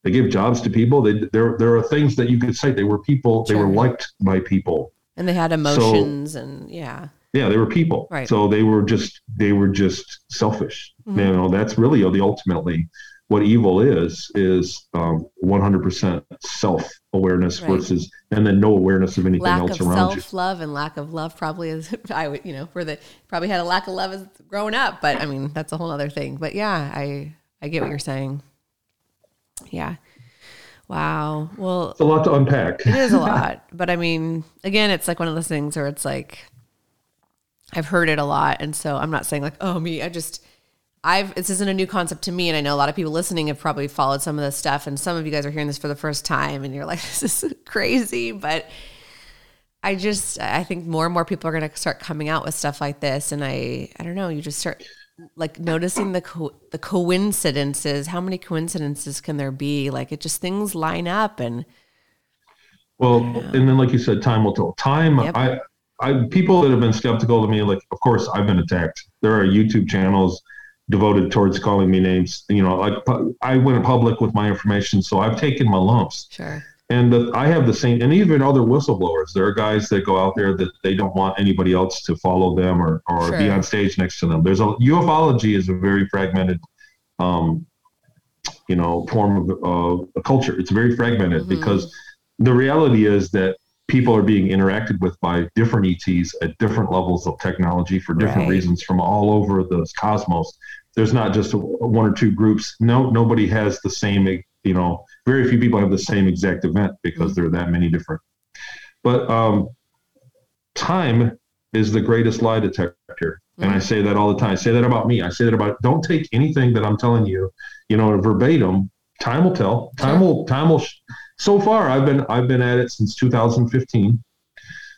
they gave jobs to people. They there there are things that you could say they were people. Sure. They were liked by people, and they had emotions, so, and yeah, yeah, they were people. Right. So they were just they were just selfish. Mm-hmm. You know, that's really the ultimately what evil is is um, 100% self awareness right. versus and then no awareness of anything lack else of around self love and lack of love probably is I would you know for the probably had a lack of love as growing up but I mean that's a whole other thing but yeah I I get what you're saying yeah. Wow. Well it's a lot to unpack. it is a lot but I mean again it's like one of those things where it's like I've heard it a lot and so I'm not saying like oh me I just I've this isn't a new concept to me, and I know a lot of people listening have probably followed some of this stuff, and some of you guys are hearing this for the first time, and you're like, "This is crazy," but I just I think more and more people are going to start coming out with stuff like this, and I I don't know, you just start like noticing the co- the coincidences. How many coincidences can there be? Like it just things line up, and well, and then like you said, time will tell. Time, yep. I. I people that have been skeptical to me, like of course I've been attacked. There are YouTube channels devoted towards calling me names. You know, like I went public with my information, so I've taken my lumps. Sure. And the, I have the same, and even other whistleblowers. There are guys that go out there that they don't want anybody else to follow them or, or sure. be on stage next to them. There's a ufology is a very fragmented, um, you know, form of uh, a culture. It's very fragmented mm-hmm. because the reality is that people are being interacted with by different ETs at different levels of technology for different right. reasons from all over the cosmos. There's not just a, one or two groups. No, nobody has the same. You know, very few people have the same exact event because mm-hmm. there are that many different. But um, time is the greatest lie detector, and I mm-hmm. say that all the time. I say that about me. I say that about. Don't take anything that I'm telling you, you know, verbatim. Time will tell. Time will. Time will. Sh- so far I've been I've been at it since 2015,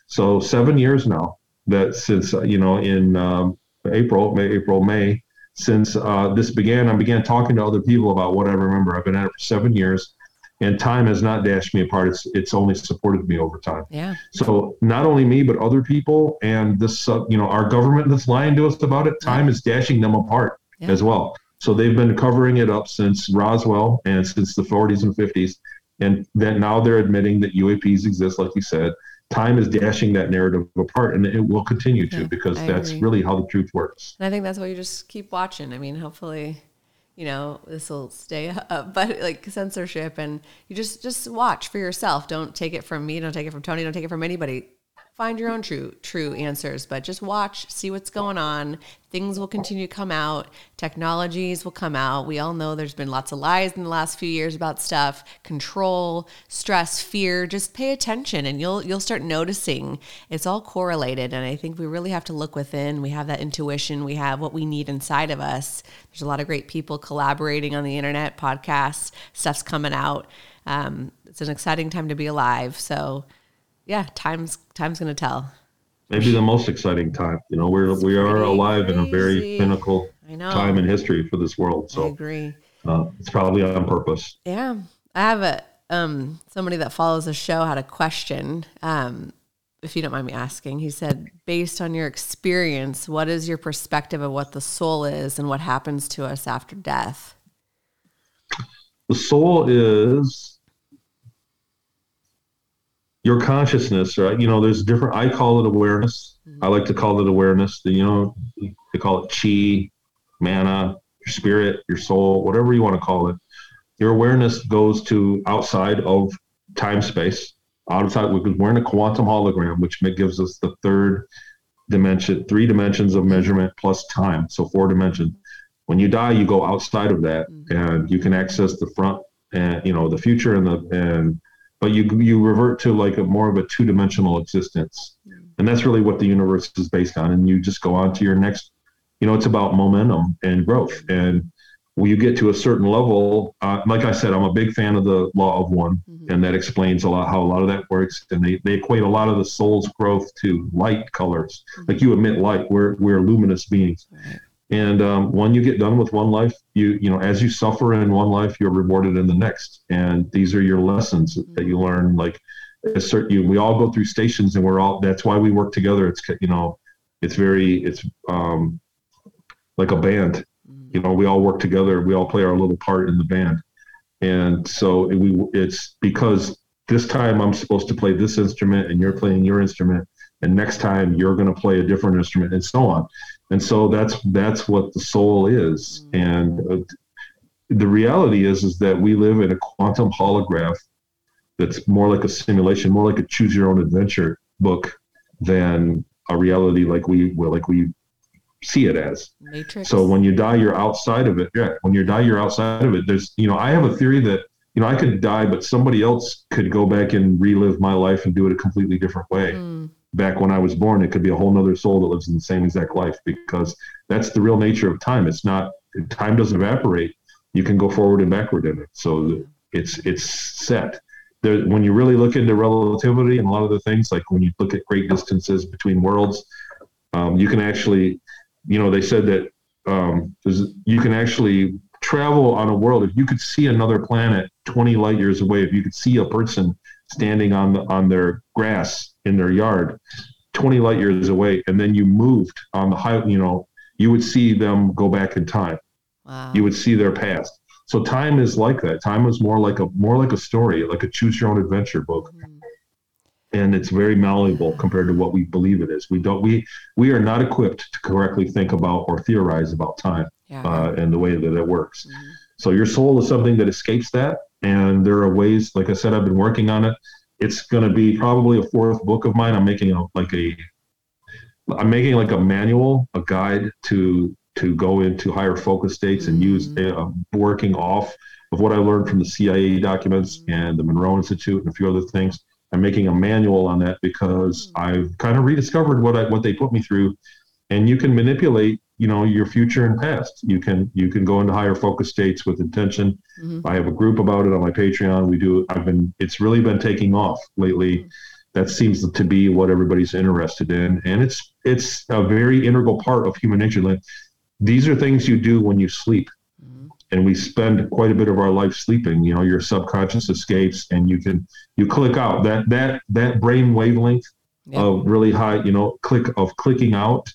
so seven years now. That since uh, you know in um, April, May, April, May, since uh, this began, I began talking to other people about what I remember. I've been at it for seven years, and time has not dashed me apart. It's it's only supported me over time. Yeah. So not only me, but other people, and this, uh, you know, our government that's lying to us about it. Time yeah. is dashing them apart yeah. as well. So they've been covering it up since Roswell and since the 40s and 50s, and then now they're admitting that UAPs exist, like you said. Time is dashing that narrative apart, and it will continue to yeah, because I that's agree. really how the truth works. And I think that's why you just keep watching. I mean, hopefully you know this will stay up but like censorship and you just just watch for yourself. Don't take it from me don't take it from tony don't take it from anybody find your own true true answers but just watch see what's going on. Things will continue to come out. Technologies will come out. We all know there's been lots of lies in the last few years about stuff. Control stress fear just pay attention and you'll you'll start noticing. It's all correlated and i think we really have to look within. We have that intuition. We have what we need inside of us. There's a lot of great people collaborating on the internet podcasts. Stuff's coming out. Um, it's an exciting time to be alive. So yeah, time's time's gonna tell. Maybe the most exciting time. You know, we're it's we are alive crazy. in a very pinnacle time in history for this world. So I agree. Uh, it's probably on purpose. Yeah, I have a um somebody that follows the show had a question. Um, if you don't mind me asking, he said, based on your experience, what is your perspective of what the soul is and what happens to us after death? The soul is your consciousness, right? You know, there's different. I call it awareness. Mm-hmm. I like to call it awareness. The, you know, they call it chi, mana, your spirit, your soul, whatever you want to call it. Your awareness goes to outside of time space, outside because we're in a quantum hologram, which gives us the third dimension, three dimensions of measurement plus time, so four dimensions. When you die, you go outside of that, mm-hmm. and you can access the front and you know the future and the and but you you revert to like a more of a two dimensional existence, and that's really what the universe is based on. And you just go on to your next. You know, it's about momentum and growth. And when you get to a certain level, uh, like I said, I'm a big fan of the law of one, mm-hmm. and that explains a lot how a lot of that works. And they, they equate a lot of the soul's growth to light colors. Mm-hmm. Like you emit light, we're we're luminous beings. Right. And um, when you get done with one life, you you know as you suffer in one life, you're rewarded in the next. And these are your lessons mm-hmm. that you learn. Like certain, you, we all go through stations, and we're all. That's why we work together. It's you know, it's very it's um, like a band. Mm-hmm. You know, we all work together. We all play our little part in the band. And so it, we it's because this time I'm supposed to play this instrument, and you're playing your instrument, and next time you're going to play a different instrument, and so on and so that's that's what the soul is. And uh, the reality is is that we live in a quantum holograph that's more like a simulation more like a choose your own adventure book than a reality like we well, like we see it as. Matrix. so when you die you're outside of it. Yeah when you die you're outside of it. There's you know i have a theory that you know i could die but somebody else could go back and relive my life and do it a completely different way. Mm back when I was born, it could be a whole nother soul that lives in the same exact life because that's the real nature of time. It's not time doesn't evaporate. You can go forward and backward in it. So it's it's set. There, when you really look into relativity and a lot of the things, like when you look at great distances between worlds, um, you can actually, you know, they said that um, you can actually travel on a world. If you could see another planet 20 light years away, if you could see a person standing on the, on their grass in their yard 20 light years away and then you moved on the high you know you would see them go back in time wow. you would see their past so time is like that time is more like a more like a story like a choose your own adventure book mm-hmm. and it's very malleable compared to what we believe it is we don't we we are not equipped to correctly think about or theorize about time yeah. uh, and the way that it works mm-hmm. so your soul is something that escapes that and there are ways like i said i've been working on it it's going to be probably a fourth book of mine. I'm making a like a i'm making like a manual a guide to to go into higher focus states and use uh, working off of what i learned from the cia documents and the monroe institute and a few other things. I'm making a manual on that because i've kind of rediscovered what i what they put me through. And you can manipulate you know your future and past you can you can go into higher focus states with intention mm-hmm. i have a group about it on my patreon we do i've been it's really been taking off lately mm-hmm. that seems to be what everybody's interested in and it's it's a very integral part of human nature like these are things you do when you sleep mm-hmm. and we spend quite a bit of our life sleeping. You know, your subconscious escapes, and you can you click out that that that brain wavelength yep. of really high, you know, click of clicking out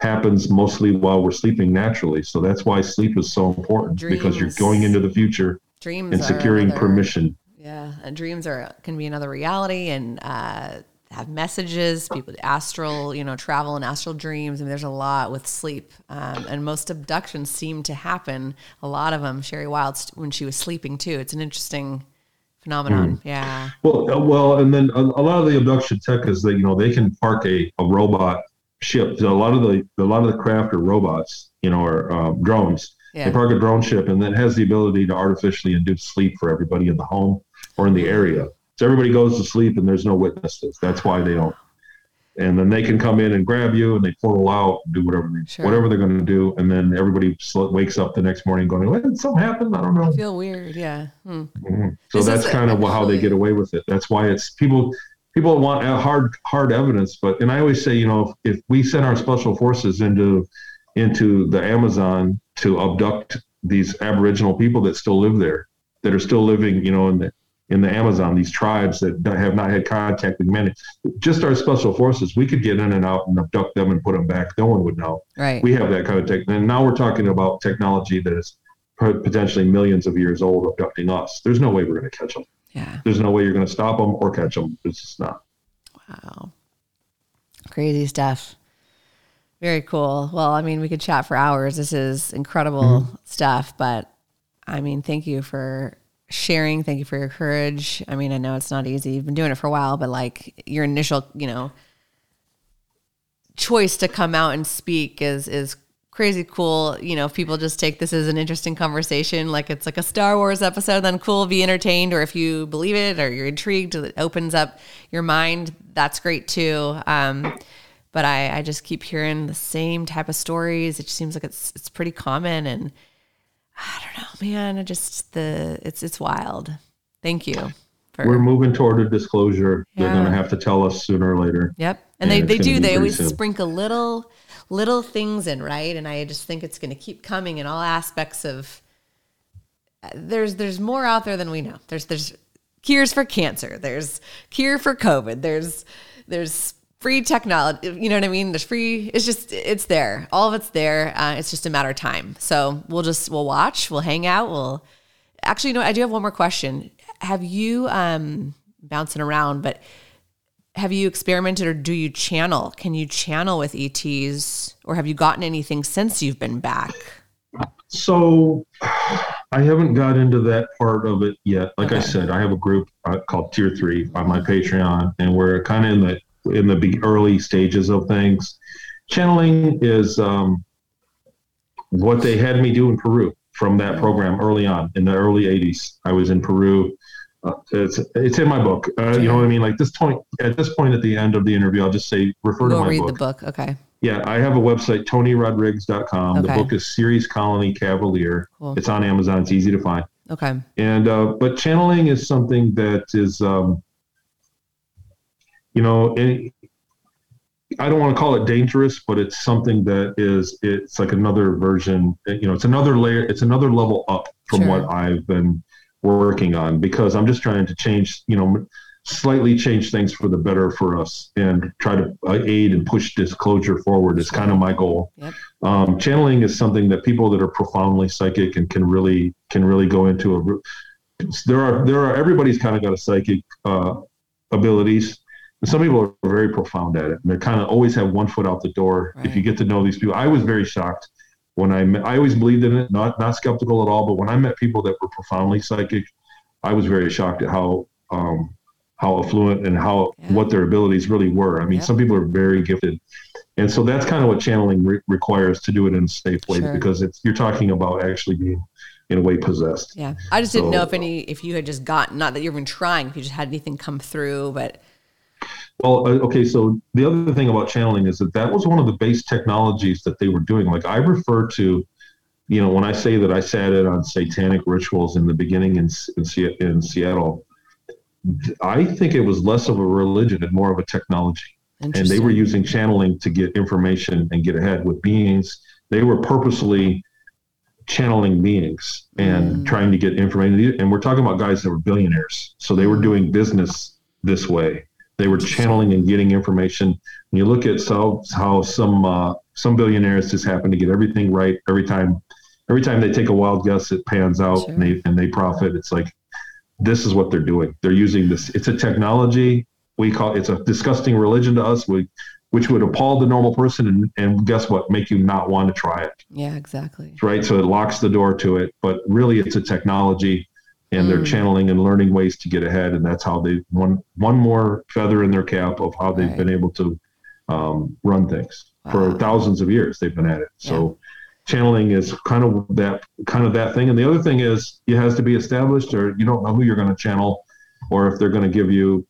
happens mostly while we're sleeping naturally. So that's why sleep is so important dreams. because you're going into the future dreams and securing another, permission. Yeah, and dreams are can be another reality and uh, have messages. People astral, you know, travel and astral dreams. I mean, there's a lot with sleep, um, and most abductions seem to happen. A lot of them, Sherry Wilde, when she was sleeping too. It's an interesting phenomenon. Mm. Yeah. Well, uh, well, and then a, a, lot of the abduction tech is that you know they can park a, a robot ship. So a lot of the a lot of the craft are robots, you know, or um, drones. Yeah. They park a drone ship and then has the ability to artificially induce sleep for everybody in the home or in the area. So everybody goes to sleep and there's no witnesses. That's why they don't. And then they can come in and grab you and they portal out, do whatever they, sure. whatever they're going to do, and then everybody wakes up the next morning going, "What did something happen? I don't know." I feel weird, yeah. Hmm. Mm-hmm. So that's kind of how they get away with it. That's why it's people people want hard hard evidence but and i always say you know if, if, we send our special forces into into the amazon to abduct these aboriginal people that still live there that are still living you know in the in the amazon these tribes that have not had contact with many just our special forces we could get in and out and abduct them and put them back. No one would know. Right. We have that kind of tech and now we're talking about technology that is potentially millions of years old abducting us. There's no way we're going to catch them yeah. There's no way you're going to stop them or catch them. It's just not. Wow. Crazy stuff. Very cool. Well, I mean, we could chat for hours. This is incredible mm-hmm. stuff, but I mean, thank you for sharing. Thank you for your courage. I mean, I know it's not easy. You've been doing it for a while, but like your initial, you know, choice to come out and speak is is crazy cool. You know, if people just take this as an interesting conversation, like it's like a Star Wars episode, then cool, be entertained. Or if you believe it or you're intrigued, it opens up your mind. That's great too. Um, but I, I just keep hearing the same type of stories. It seems like it's it's pretty common, and I don't know, man. I just the it's it's wild. Thank you. For, We're moving toward a disclosure. Yeah. They're going to have to tell us sooner or later. Yep, and, and they they do. They always soon. sprinkle a little little things in, right? And I just think it's going to keep coming in all aspects of. There's there's more out there than we know. There's there's cures for cancer. There's cure for COVID. There's there's free technology. You know what I mean? There's free. It's just it's there. All of it's there. Uh, it's just a matter of time. So we'll just we'll watch. We'll hang out. We'll actually, you know, I do have one more question. Have you um bouncing around, but have you experimented or do you channel? Can you channel with ETs or have you gotten anything since you've been back? So I haven't got into that part of it yet. Like okay. I said, I have a group uh, called Tier 3 on my Patreon and we're kind of in the in the early stages of things. Channeling is um, what they had me do in Peru from that program early on in the early 80s. I was in Peru uh, it's it's in my book. Uh, you know what I mean? Like this point at this point at the end of the interview, I'll just say refer Go to my read book. the book. Okay. Yeah, I have a website, TonyRodrigues.com. Okay. The book is Ceres Colony Cavalier. Cool. It's on Amazon. It's easy to find. Okay. And uh, but channeling is something that is, um, you know, I don't want to call it dangerous, but it's something that is it's like another version. You know, it's another layer. It's another level up from sure. what I've been working on because I'm just trying to change, you know, slightly change things for the better for us and try to uh, aid and push disclosure forward is kind of my goal. Yep. Um, channeling is something that people that are profoundly psychic and can really can really go into a. There are there are everybody's kind of got a psychic uh, abilities. And some people are very profound at it, and they kind of always have one foot out the door. Right. If you get to know these people, I was very shocked when I met, I always believed in it, not not skeptical at all. But when I met people that were profoundly psychic, I was very shocked at how um, how affluent and how yeah. what their abilities really were. I mean, yep. some people are very gifted, and so that's kind of what channeling re- requires to do it in a safe way sure. because it's you're talking about actually being in a way possessed. Yeah, I just so, didn't know if any if you had just gotten not that you've been trying if you just had anything come through, but well, uh, okay. So the other thing about channeling is that that was one of the base technologies that they were doing. Like I refer to, you know, when I say that I sat in on satanic rituals in the beginning in in, in Seattle, I think it was less of a religion and more of a technology. And they were using channeling to get information and get ahead with beings. They were purposely channeling beings and Mm. trying to get information. And we're talking about guys that were billionaires. So they were doing business this way. They were channeling and getting information. When you look at so, how some uh, some billionaires just happen to get everything right every time. Every time they take a wild guess, it pans out Sure. and they and they profit. It's like this is what they're doing. They're using this. It's a technology. We call it's a disgusting religion to us. We which would appall the normal person and, and guess what make you not want to try it Yeah, exactly. right so it locks the door to it but really it's a technology and they're Mm. channeling and learning ways to get ahead and that's how they one one more feather in their cap of how they've Right. been able to um, run things for thousands of years they've been at it so channeling is kind of that kind of that thing and the other thing is it has to be established or you don't know who you're going to channel or if they're going to give you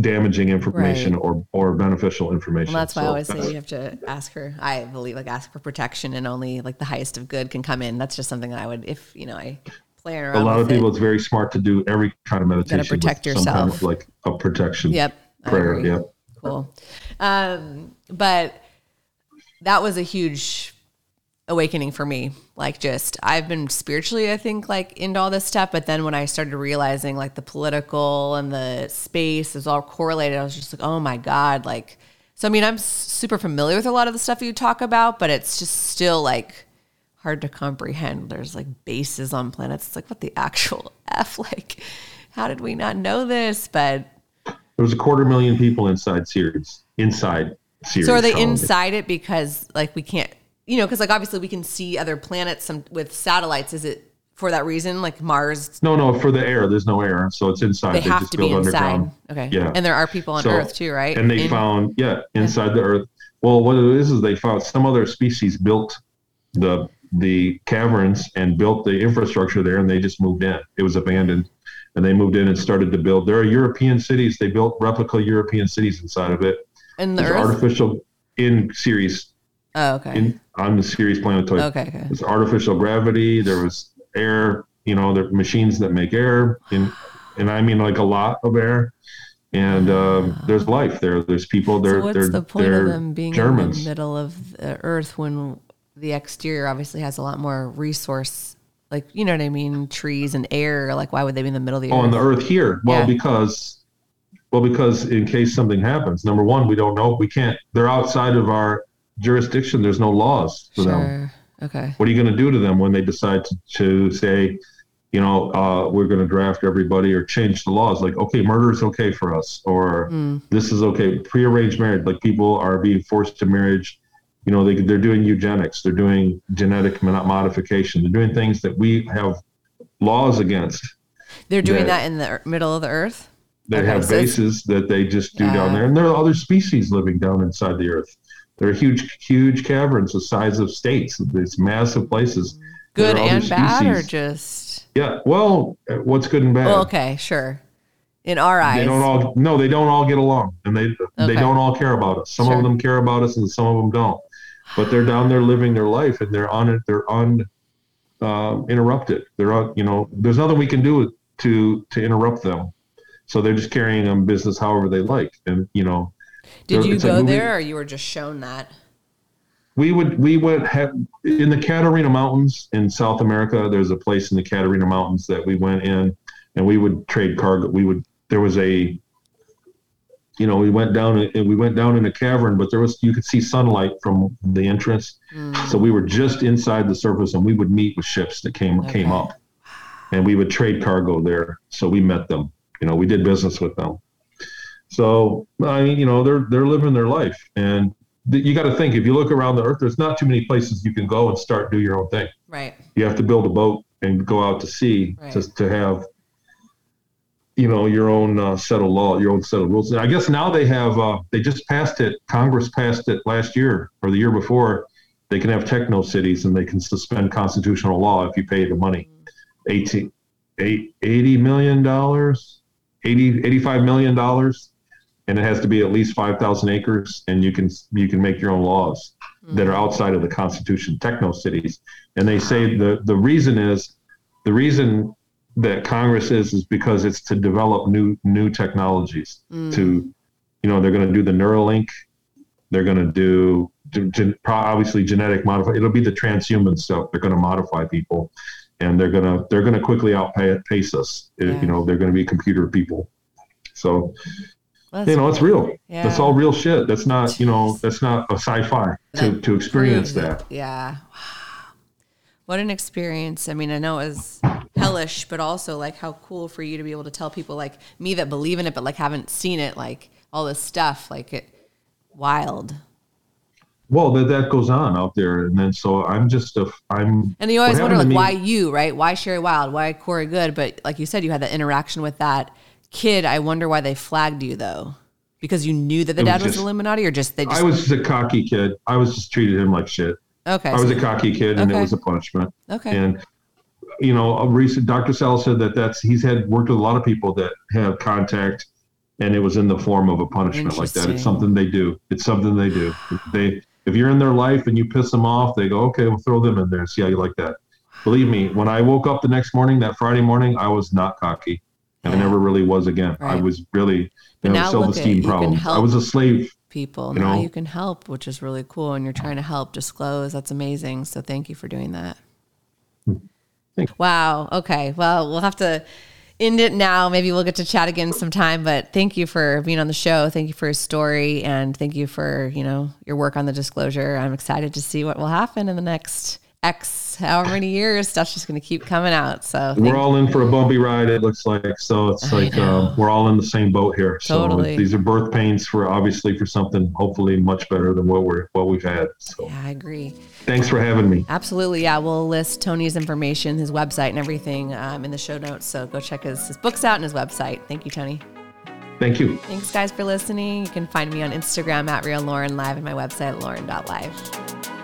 damaging information or or beneficial information Well, that's why I always say you have to ask her. I believe like ask for protection, and only like the highest of good can come in. That's just something that I would, if you know, I play around. a lot of people It. it's very smart to do every kind of meditation to protect with some kind yourself. of like a protection Yep. Prayer yep Cool. Um, but that was a huge awakening for me. Like just I've been spiritually, I think, like into all this stuff. But then when I started realizing like the political and the space is all correlated, I was just like, oh my God. Like so I mean, I'm super familiar with a lot of the stuff you talk about, but it's just still like hard to comprehend. There's like bases on planets. It's like what the actual F like how did we not know this? But there was a quarter million people inside Ceres inside Ceres So are they colony. inside it because like we can't, you know, because like obviously we can see other planets some, with satellites. Is it for that reason? Like Mars, no no for the air there's no air so it's inside they have just to be inside. Okay. Yeah. And there are people on So- Earth too, right? and they In- found yeah inside the earth well what it is is they found some other species built the the caverns and built the infrastructure there and they just moved in it was abandoned and they moved in and started to build there are european cities they built replica european cities inside of it in the artificial in Ceres oh, okay. in on the Ceres planetoid. okay. Okay. There's artificial gravity. There was air. You know, there machines that make air, and and I mean like a lot of air. And um, there's life there. There's people. They're so what's they're the point of them being in the middle of the Earth when the exterior obviously has a lot more resource? Like you know what I mean? Trees and air. Like why would they be in the middle of the Oh, Earth? on the Earth here. Well, Yeah. because well because in case something happens, number one, we don't know. We can't. They're outside of our jurisdiction. There's no laws for them. sure. Okay. what are you going to do to them when they decide to, to say, you know, uh, we're going to draft everybody or change the laws? Like, okay, murder is okay for us, or Mm. this is okay. Prearranged marriage, like people are being forced to marriage. You know, they, they're doing eugenics, they're doing genetic modification, they're doing things that we have laws against. They're doing that- that in the middle of the Earth. They Okay, have so bases that they just do down there, and there are other species living down inside the earth. There are huge, huge caverns the size of states. These massive places. Good There are other and bad, or just Yeah. Well, uh, what's good and bad? well, okay, sure. In our eyes, They don't all. No, they don't all get along, and they Okay. they don't all care about us. Some Sure. of them care about us, and some of them don't. But they're down there living their life, and they're on it. They're on um, interrupted. They're on. You know, there's nothing we can do to to interrupt them. So they're just carrying on business however they like, and you know, did you go there, or you were just shown that? we would we would have, in the Catarina Mountains in South America. There's a place in the Catarina Mountains that we went in, and we would trade cargo. We would there was a, you know, we went down and we went down in a cavern, but there was you could see sunlight from the entrance. Mm. So we were just inside the surface, and we would meet with ships that came came up, and we would trade cargo there. So we met them. You know, we did business with them. So I mean, you know, they're they're living their life, and th- you got to think if you look around the earth, there's not too many places you can go and start do your own thing. Right. You have to build a boat and go out to sea Right. just to have, you know, your own uh, set of law, your own set of rules. I guess now they have uh, they just passed it. Congress passed it last year or the year before. They can have techno cities and they can suspend constitutional law if you pay the money. 18, eight, 80 million dollars, 80, 85 million dollars, and it has to be at least 5,000 acres, and you can you can make your own laws that are outside of the Constitution, techno cities. And they say the the reason is the reason that Congress is is because it's to develop new new technologies Mm. to you know they're going to do the Neuralink, they're going to do obviously genetic modify. It'll be the transhuman stuff. They're going to modify people, and they're gonna they're gonna quickly outpace us. Yeah. You know, they're going to be computer people. So well, you know, it's real. Yeah. That's all real shit. That's not, you know, that's not a sci-fi to, to experience that. Yeah. Wow. What an experience. I mean, I know it was hellish, but also like how cool for you to be able to tell people like me that believe in it, but like haven't seen it, like all this stuff, like it wild. Well, that that goes on out there, and then so I'm just a I'm. And you always wonder like why you, right? Why Sherry Wilde? Why Corey Goode? But like you said, you had that interaction with that kid, I wonder why they flagged you though. Because you knew that the dad was, just, Illuminati, or just they just. I was just a cocky kid. I was just treated him like shit. Okay. I was so, a cocky kid, and okay. it was a punishment. Okay. And you know, a recent Dr. Sal said that that's he's had worked with a lot of people that have contact, and it was in the form of a punishment like that. It's something they do. It's something they do. They if you're in their life and you piss them off, they go, okay, we'll throw them in there and see how you like that. Believe me, when I woke up the next morning, that Friday morning, I was not cocky and yeah. I never really was again. Right. I was really you know, self-esteem problems. I was a slave. People you now know? you can help, which is really cool, and you're trying to help disclose. That's amazing. So thank you for doing that. Hmm. Wow. Okay. Well, we'll have to end it now. Maybe we'll get to chat again sometime. But thank you for being on the show. Thank you for your story, and thank you for you know your work on the disclosure. I'm excited to see what will happen in the next X however many years, stuff's just going to keep coming out. So we're all in for a bumpy ride. It looks like so. It's like um, we're all in the same boat here. Totally. So these are birth pains for obviously for something hopefully much better than what we're what we've had. So yeah, I agree. Thanks for having me. Absolutely. Yeah, we'll list Tony's information, his website, and everything um, in the show notes. So go check his, his books out and his website. Thank you, Tony. Thank you. Thanks, guys, for listening. You can find me on Instagram at Real Lauren Live and my website, lauren.live.